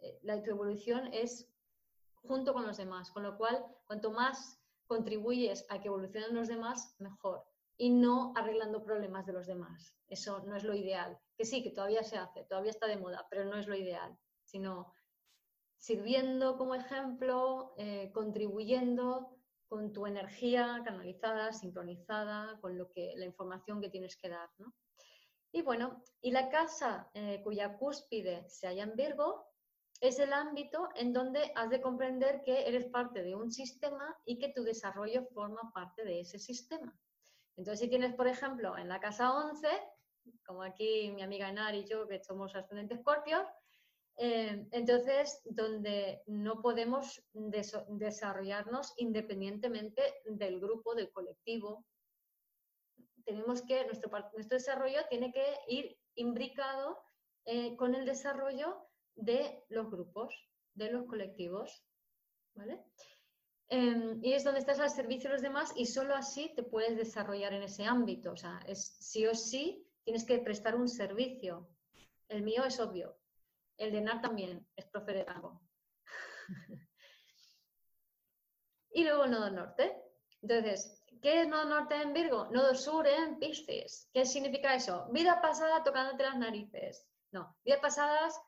Eh, la, tu evolución es junto con los demás, con lo cual, cuanto más contribuyes a que evolucionen los demás, mejor. Y no arreglando problemas de los demás. Eso no es lo ideal. Que sí, que todavía se hace, todavía está de moda, pero no es lo ideal, sino sirviendo como ejemplo, eh, contribuyendo con tu energía canalizada, sincronizada, con lo que, la información que tienes que dar. Y bueno, y la casa eh, cuya cúspide se halla en Virgo es el ámbito en donde has de comprender que eres parte de un sistema y que tu desarrollo forma parte de ese sistema. Entonces, si tienes, por ejemplo, en la casa 11, como aquí mi amiga Enar y yo, que somos ascendentes escorpios, eh, entonces, donde no podemos desarrollarnos independientemente del grupo, del colectivo. Tenemos que, nuestro, nuestro desarrollo tiene que ir imbricado eh, con el desarrollo de los grupos, de los colectivos. ¿vale? Em, y es donde estás al servicio de los demás y solo así te puedes desarrollar en ese ámbito. O sea, es sí o sí tienes que prestar un servicio. El mío es obvio, el de NAR también es profe de y luego el nodo norte. Entonces, ¿qué es nodo norte en Virgo? Nodo sur en Piscis. ¿Qué significa eso? Vida pasada tocándote las narices. No, vidas pasadas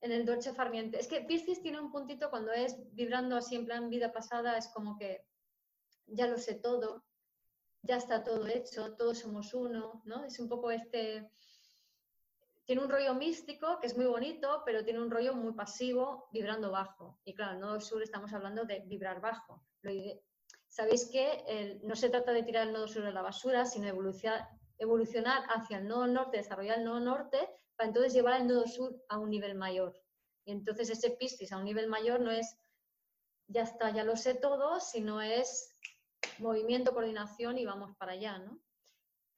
en el dolce farmiente. Es que Piscis tiene un puntito cuando es vibrando así en plan vida pasada, es como que ya lo sé todo, ya está todo hecho, todos somos uno, ¿no? Es un poco este tiene un rollo místico que es muy bonito, pero tiene un rollo muy pasivo, vibrando bajo. Y claro, en nodo sur estamos hablando de vibrar bajo. Sabéis que no se trata de tirar el nodo sur a la basura, sino evolucionar hacia el nodo norte, desarrollar el nodo norte, para entonces llevar el nodo sur a un nivel mayor. Y entonces ese Piscis a un nivel mayor no es ya está, ya lo sé todo, sino es movimiento, coordinación y vamos para allá, ¿no?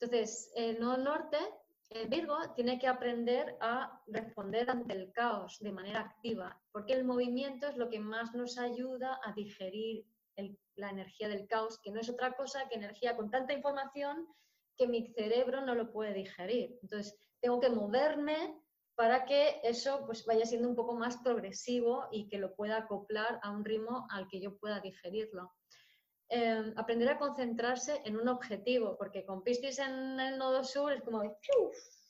Entonces, el nodo norte Virgo tiene que aprender a responder ante el caos de manera activa, porque el movimiento es lo que más nos ayuda a digerir la energía del caos, que no es otra cosa que energía con tanta información que mi cerebro no lo puede digerir. Entonces, tengo que moverme para que eso pues, vaya siendo un poco más progresivo y que lo pueda acoplar a un ritmo al que yo pueda digerirlo. Em, aprender a concentrarse en un objetivo, porque con Piscis en el nodo sur es como,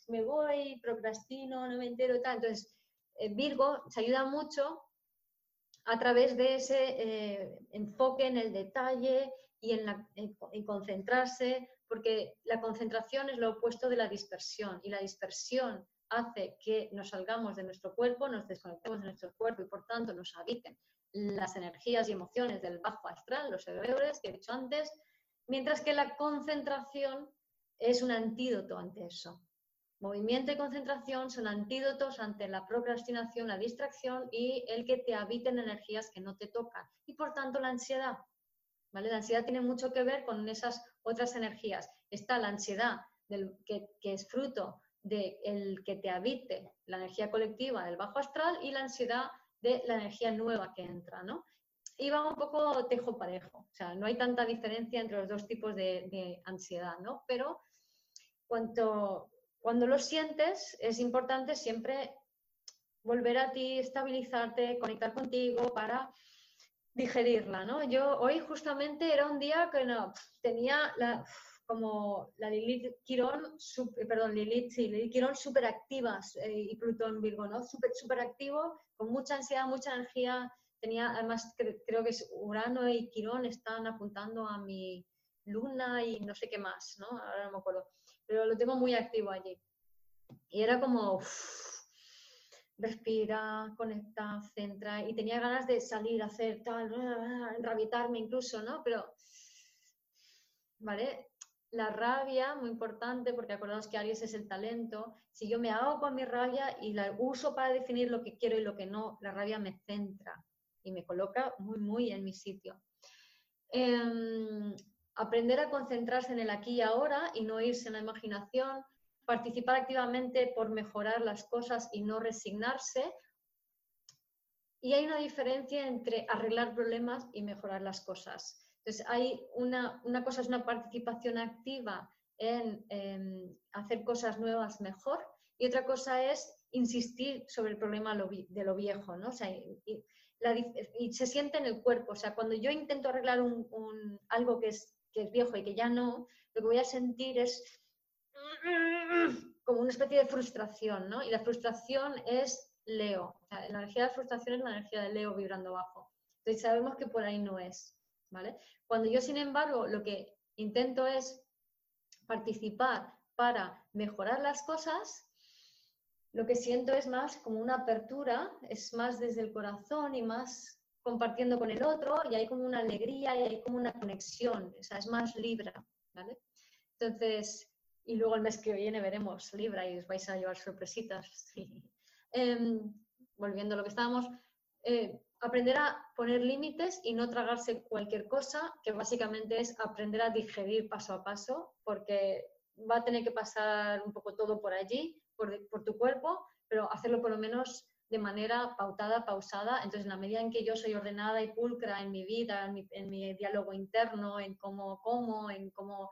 me voy, procrastino, no me entero, tal. Entonces, eh, Virgo se ayuda mucho a través de ese eh, enfoque en el detalle y en, en, concentrarse, porque la concentración es lo opuesto de la dispersión y la dispersión hace que nos salgamos de nuestro cuerpo, nos desconectemos de nuestro cuerpo y por tanto nos habiten las energías y emociones del bajo astral, los egregores que he dicho antes, mientras que la concentración es un antídoto ante eso. Movimiento y concentración son antídotos ante la procrastinación, la distracción y el que te habiten energías que no te tocan. Y por tanto la ansiedad. ¿vale? La ansiedad tiene mucho que ver con esas otras energías. Está la ansiedad del, que, es fruto de el que te habite la energía colectiva del bajo astral y la ansiedad de la energía nueva que entra, ¿no? Y va un poco tejo parejo, o sea, no hay tanta diferencia entre los dos tipos de, ansiedad, ¿no? Pero cuanto, cuando lo sientes, es importante siempre volver a ti, estabilizarte, conectar contigo para digerirla, ¿no? Yo hoy justamente era un día que no, tenía la, como la Lilith Quirón, perdón, Lilith, sí, Quirón súper activas eh, y Plutón Virgo, ¿no? Súper super activo, con mucha ansiedad, mucha energía. Tenía, además, creo que es Urano y Quirón están apuntando a mi luna y no sé qué más, ¿no? Ahora no me acuerdo. Pero lo tengo muy activo allí. Y era como, respira, conecta, centra. Y tenía ganas de salir, hacer tal, enrabitarme incluso, ¿no? Pero, ¿vale? La rabia, muy importante, porque acordaos que Aries es el talento. Si yo me hago con mi rabia y la uso para definir lo que quiero y lo que no, la rabia me centra y me coloca muy, muy en mi sitio. Em, aprender a concentrarse en el aquí y ahora y no irse en la imaginación, participar activamente por mejorar las cosas y no resignarse. Y hay una diferencia entre arreglar problemas y mejorar las cosas. Entonces, hay una, una cosa es una participación activa en, hacer cosas nuevas mejor y otra cosa es insistir sobre el problema de lo viejo, ¿no? O sea, y, se siente en el cuerpo. O sea, cuando yo intento arreglar un, algo que es, que es viejo y que ya no, lo que voy a sentir es como una especie de frustración, ¿no? Y la frustración es Leo. la energía de frustración es la energía de Leo vibrando bajo. Entonces sabemos que por ahí no es, ¿vale? Cuando yo, sin embargo, lo que intento es participar para mejorar las cosas, lo que siento es más como una apertura, es más desde el corazón y más compartiendo con el otro y hay como una alegría y hay como una conexión, o sea, es más libre, ¿vale? Entonces, y luego el mes que viene veremos Libra y os vais a llevar sorpresitas. Em, volviendo a lo que estábamos, eh, aprender a poner límites y no tragarse cualquier cosa, que básicamente es aprender a digerir paso a paso, porque va a tener que pasar un poco todo por allí, por, tu cuerpo, pero hacerlo por lo menos de manera pautada, pausada. Entonces, en la medida en que yo soy ordenada y pulcra en mi vida, en mi, en mi diálogo interno, en cómo como, en cómo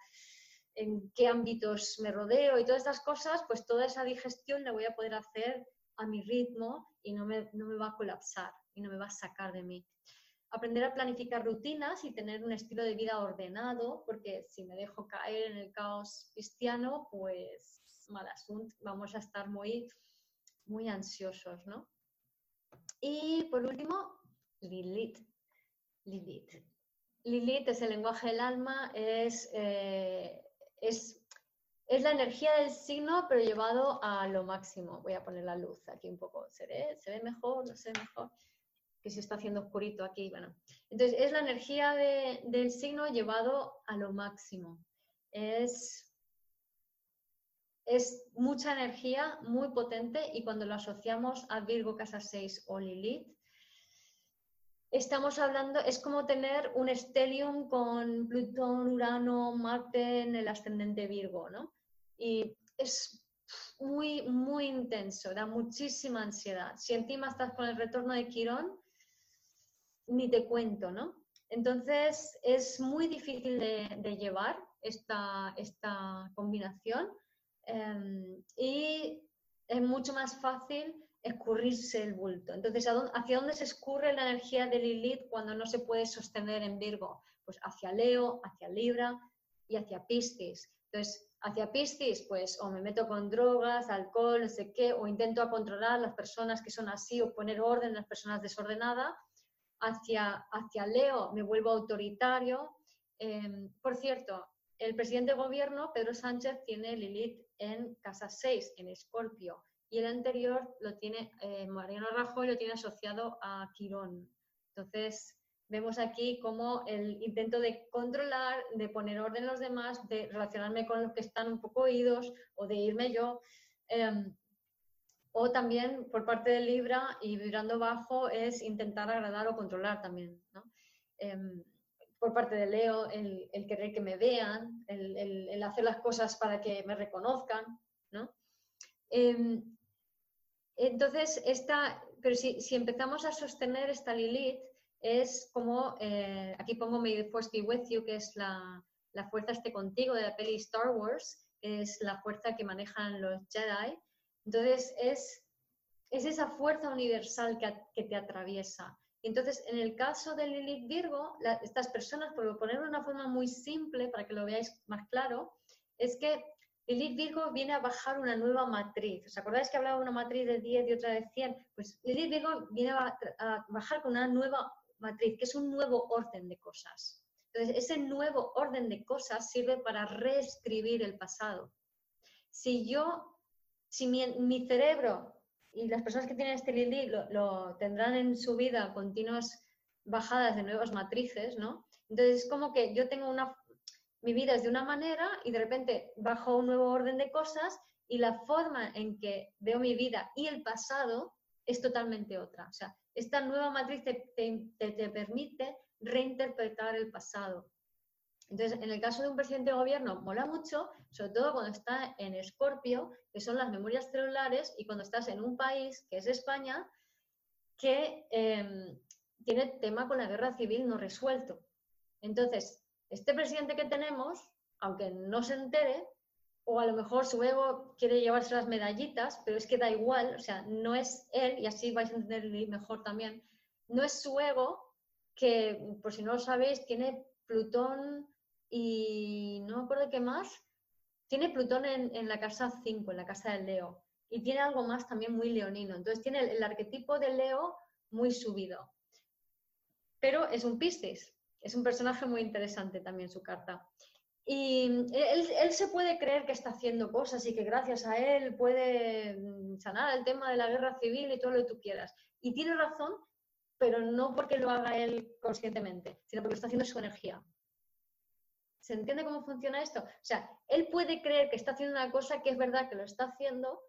en qué ámbitos me rodeo y todas estas cosas, pues toda esa digestión la voy a poder hacer a mi ritmo y no me, no me va a colapsar y no me va a sacar de mí. Aprender a planificar rutinas y tener un estilo de vida ordenado, porque si me dejo caer en el caos cristiano, pues mal asunto, vamos a estar muy, muy ansiosos, ¿no? Y por último, Lilith. Lilith. Lilith es el lenguaje del alma, es eh, es, es la energía del signo, pero llevado a lo máximo. Voy a poner la luz aquí un poco. ¿Se ve, ¿Se ve mejor? ¿No se ve mejor? Que se está haciendo oscurito aquí. Bueno, entonces es la energía del signo llevado a lo máximo. Es, es mucha energía, muy potente, y cuando lo asociamos a Virgo Casa 6 o Lilith, estamos hablando, es como tener un stellium con Plutón, Urano, Marte en el ascendente Virgo, ¿no? Y es muy, muy intenso, da muchísima ansiedad. Si encima estás con el retorno de Quirón, ni te cuento, ¿no? Entonces es muy difícil de, llevar esta, esta combinación em, y es mucho más fácil escurrirse el bulto. Entonces, ¿hacia dónde se escurre la energía de Lilith cuando no se puede sostener en Virgo? Pues hacia Leo, hacia Libra y hacia Piscis. Entonces, hacia Piscis, pues o me meto con drogas, alcohol, no sé qué, o intento controlar las personas que son así o poner orden en las personas desordenadas. Hacia, hacia Leo me vuelvo autoritario. Em, por cierto, el presidente de gobierno, Pedro Sánchez, tiene Lilith en casa 6, en Escorpio y el anterior lo tiene eh, Mariano Rajoy, lo tiene asociado a Quirón. Entonces, vemos aquí como el intento de controlar, de poner orden en los demás, de relacionarme con los que están un poco oídos o de irme yo. Em, o también por parte de Libra y vibrando bajo es intentar agradar o controlar también. Em, por parte de Leo, el, querer que me vean, el, hacer las cosas para que me reconozcan. ¿no? Em, entonces, esta, pero si, empezamos a sostener esta Lilith, es como, eh, aquí pongo May the Force be with you, que es la, fuerza esté contigo de la peli Star Wars, es la fuerza que manejan los Jedi. Entonces, es, es esa fuerza universal que, te atraviesa. entonces, en el caso de Lilith Virgo, estas personas, por ponerlo de una forma muy simple para que lo veáis más claro, es que Lilith Virgo viene a bajar una nueva matriz. ¿Os acordáis que hablaba de una matriz de 10 y otra de 100? Pues Lilith Virgo viene a, bajar con una nueva matriz, que es un nuevo orden de cosas. Entonces, ese nuevo orden de cosas sirve para reescribir el pasado. Si yo, si mi, cerebro y las personas que tienen este Lili lo, tendrán en su vida continuas bajadas de nuevas matrices, ¿no? Entonces es como que yo tengo una, mi vida es de una manera y de repente bajo un nuevo orden de cosas y la forma en que veo mi vida y el pasado es totalmente otra. O sea, esta nueva matriz te, te permite reinterpretar el pasado. Entonces, en el caso de un presidente de gobierno, mola mucho, sobre todo cuando está en Escorpio, que son las memorias celulares, y cuando estás en un país, que es España, que em, tiene tema con la guerra civil no resuelto. Entonces, este presidente que tenemos, aunque no se entere, o a lo mejor su ego quiere llevarse las medallitas, pero es que da igual, o sea, no es él, y así vais a entender mejor también, no es su ego que, por si no lo sabéis, tiene Plutón y no me acuerdo qué más. Tiene Plutón en, la casa 5, en la casa del Leo. Y tiene algo más también muy leonino. Entonces tiene el, arquetipo de Leo muy subido. Pero es un Piscis. Es un personaje muy interesante también su carta. Y él, él, se puede creer que está haciendo cosas y que gracias a él puede mm, sanar el tema de la guerra civil y todo lo que tú quieras. Y tiene razón, pero no porque lo haga él conscientemente, sino porque está haciendo su energía. ¿Se entiende cómo funciona esto? O sea, él puede creer que está haciendo una cosa que es verdad que lo está haciendo,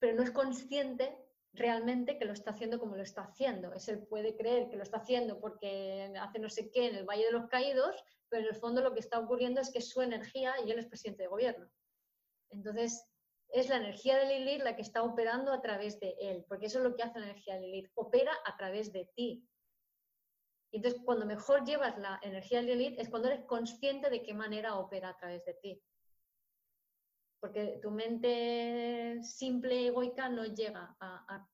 pero no es consciente realmente que lo está haciendo como lo está haciendo. Es él puede creer que lo está haciendo porque hace no sé qué en el Valle de los Caídos, pero en el fondo lo que está ocurriendo es que es su energía y él es presidente de gobierno. Entonces, es la energía de Lilith la que está operando a través de él, porque eso es lo que hace la energía de Lilith, opera a través de ti. Y entonces, cuando mejor llevas la energía de Lilith es cuando eres consciente de qué manera opera a través de ti. Porque tu mente simple, egoica, no llega a,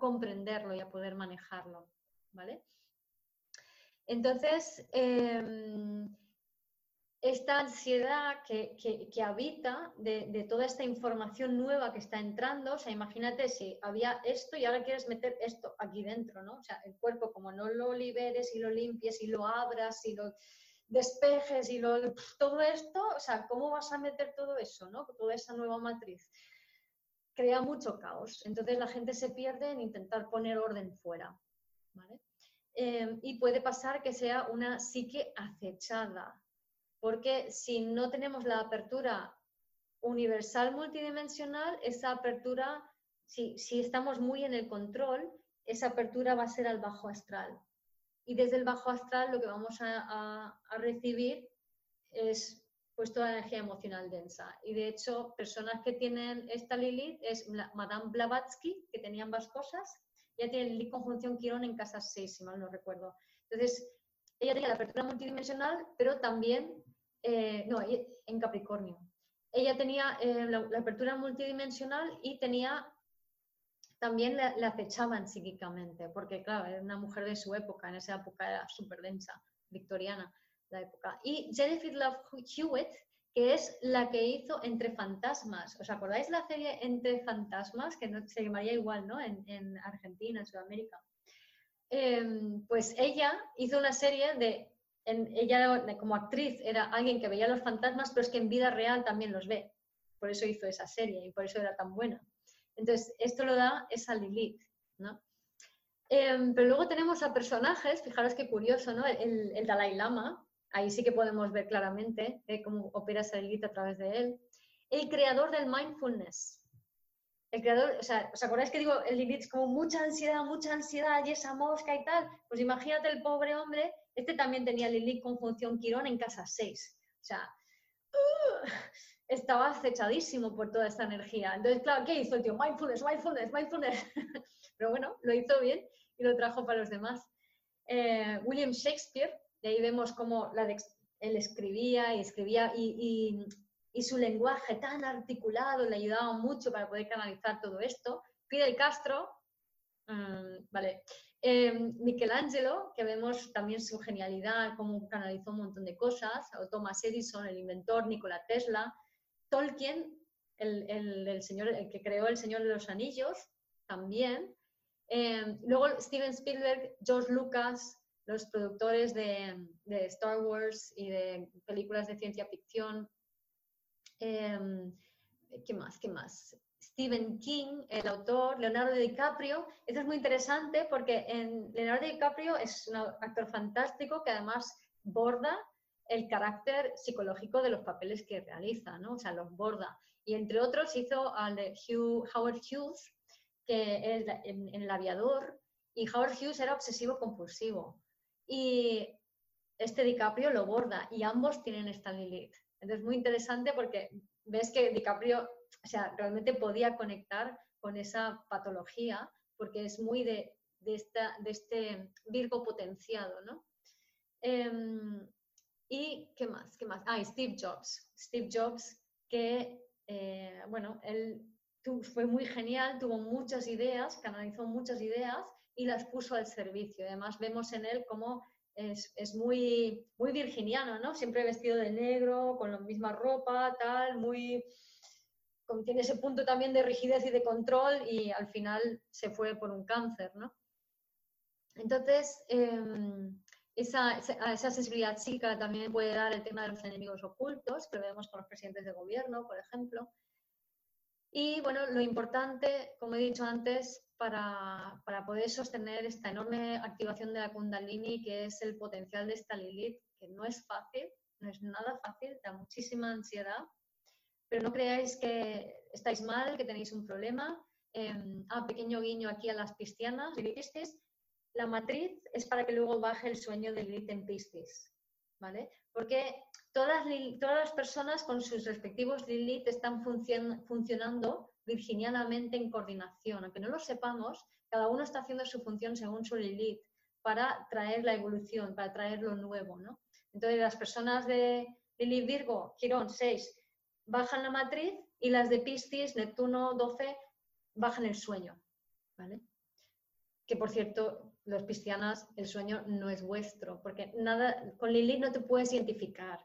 comprenderlo y a poder manejarlo. ¿Vale? Entonces, em, esta ansiedad que, habita de, toda esta información nueva que está entrando, o sea, imagínate si había esto y ahora quieres meter esto aquí dentro, ¿no? O sea, el cuerpo como no lo liberes y lo limpies y lo abras y lo despejes y todo esto, o sea, ¿cómo vas a meter todo eso, ¿no? Toda esa nueva matriz. Crea mucho caos. Entonces la gente se pierde en intentar poner orden fuera. Eh, y puede pasar que sea una psique acechada, porque si no tenemos la apertura universal multidimensional, esa apertura, si, estamos muy en el control, esa apertura va a ser al bajo astral. Y desde el bajo astral lo que vamos a, recibir es pues toda la energía emocional densa. Y de hecho, personas que tienen esta Lilith es Madame Blavatsky, que tenía ambas cosas. Ella tiene Lilith conjunción Quirón en casa 6, si mal no recuerdo. Entonces, ella tenía la apertura multidimensional, pero también, eh, no, en Capricornio. Ella tenía eh, la, apertura multidimensional y tenía, también la, acechaban psíquicamente, porque claro, era una mujer de su época, en esa época era súper densa, victoriana la época. Y Jennifer Love Hewitt, que es la que hizo Entre Fantasmas. ¿Os acordáis la serie Entre Fantasmas? Que no, se llamaría igual, ¿no? En, en Argentina, en Sudamérica. Em, pues ella hizo una serie de, ella como actriz era alguien que veía los fantasmas, pero es que en vida real también los ve. Por eso hizo esa serie y por eso era tan buena. Entonces, esto lo da esa Lilith, ¿no? Em, pero luego tenemos a personajes, fijaros qué curioso, ¿no? El, el Dalai Lama, ahí sí que podemos ver claramente eh, cómo opera esa Lilith a través de él. El creador del mindfulness, el creador, o sea, ¿os acordáis que digo, el Lilith es como mucha ansiedad, mucha ansiedad y esa mosca y tal? Pues imagínate el pobre hombre, este también tenía Lilith con función Quirón en casa 6. O sea, uh, estaba acechadísimo por toda esta energía. Entonces, claro, ¿qué hizo el tío? Mindfulness, mindfulness, mindfulness. Pero bueno, lo hizo bien y lo trajo para los demás. Eh, William Shakespeare, de ahí vemos cómo la él escribía y escribía y y su lenguaje tan articulado le ayudaba mucho para poder canalizar todo esto. Fidel Castro, Mm, vale. Eh, Michelangelo, que vemos también su genialidad, cómo canalizó un montón de cosas, o Thomas Edison, el inventor, Nikola Tesla, Tolkien, el, señor, el que creó El Señor de los Anillos, también. Eh, luego Steven Spielberg, George Lucas, los productores de, Star Wars y de películas de ciencia ficción. Eh, ¿Qué más? ¿Qué más? Stephen King, el autor, Leonardo DiCaprio. Esto es muy interesante porque Leonardo DiCaprio es un actor fantástico que además borda el carácter psicológico de los papeles que realiza, ¿no? O sea, los borda. Y entre otros hizo al de Howard Hughes, que es en, El Aviador, y Howard Hughes era obsesivo compulsivo. Y este DiCaprio lo borda y ambos tienen esta Lilith. Entonces, muy interesante porque ves que DiCaprio o sea, realmente podía conectar con esa patología porque es muy de, esta, de este Virgo potenciado, ¿no? Em, ¿Y qué más? ¿Qué más? Ah, Steve Jobs. Steve Jobs, que, eh, bueno, él fue muy genial, tuvo muchas ideas, canalizó muchas ideas y las puso al servicio. Además, vemos en él cómo es, es, muy, muy virginiano, ¿no? Siempre vestido de negro, con la misma ropa, tal, muy, tiene ese punto también de rigidez y de control y al final se fue por un cáncer, ¿no? Entonces, em, esa, esa, sensibilidad psíquica también puede dar el tema de los enemigos ocultos, que lo vemos con los presidentes de gobierno, por ejemplo. Y bueno, lo importante, como he dicho antes, para, para, poder sostener esta enorme activación de la Kundalini, que es el potencial de esta Lilith, que no es fácil, no es nada fácil, da muchísima ansiedad, pero no creáis que estáis mal, que tenéis un problema. Eh, ah, pequeño guiño aquí a las pistianas. Piscis, la matriz es para que luego baje el sueño de Lilith en Piscis, ¿vale? Porque todas, todas las personas con sus respectivos Lilith están funcionando virginianamente en coordinación. Aunque no lo sepamos, cada uno está haciendo su función según su Lilith para traer la evolución, para traer lo nuevo, ¿no? Entonces, las personas de Lilith Virgo, Quirón 6, bajan la matriz y las de Piscis, Neptuno 12, bajan el sueño. ¿vale? Que por cierto, los piscianas, el sueño no es vuestro, porque nada, con Lilith no te puedes identificar.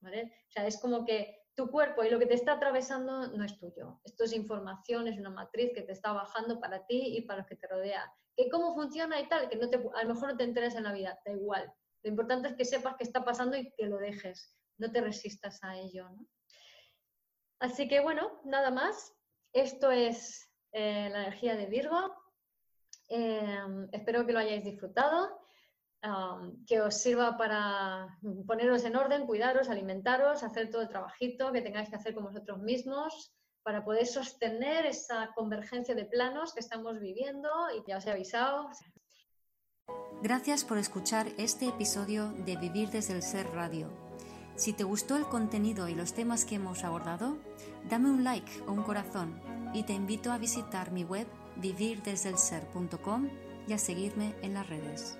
¿vale? O sea, es como que tu cuerpo y lo que te está atravesando no es tuyo. Esto es información, es una matriz que te está bajando para ti y para los que te rodean. ¿Que cómo funciona y tal? Que no te, a lo mejor no te enteras en la vida, da igual. Lo importante es que sepas qué está pasando y que lo dejes, no te resistas a ello. ¿no? Así que bueno, nada más. Esto es eh, la energía de Virgo. Em, espero que lo hayáis disfrutado, que os sirva para poneros en orden, cuidaros, alimentaros, hacer todo el trabajito que tengáis que hacer con vosotros mismos para poder sostener esa convergencia de planos que estamos viviendo y ya os he avisado. Gracias por escuchar este episodio de Vivir desde el Ser Radio. Si te gustó el contenido y los temas que hemos abordado, dame un like o un corazón y te invito a visitar mi web vivirdesdelser.com y a seguirme en las redes.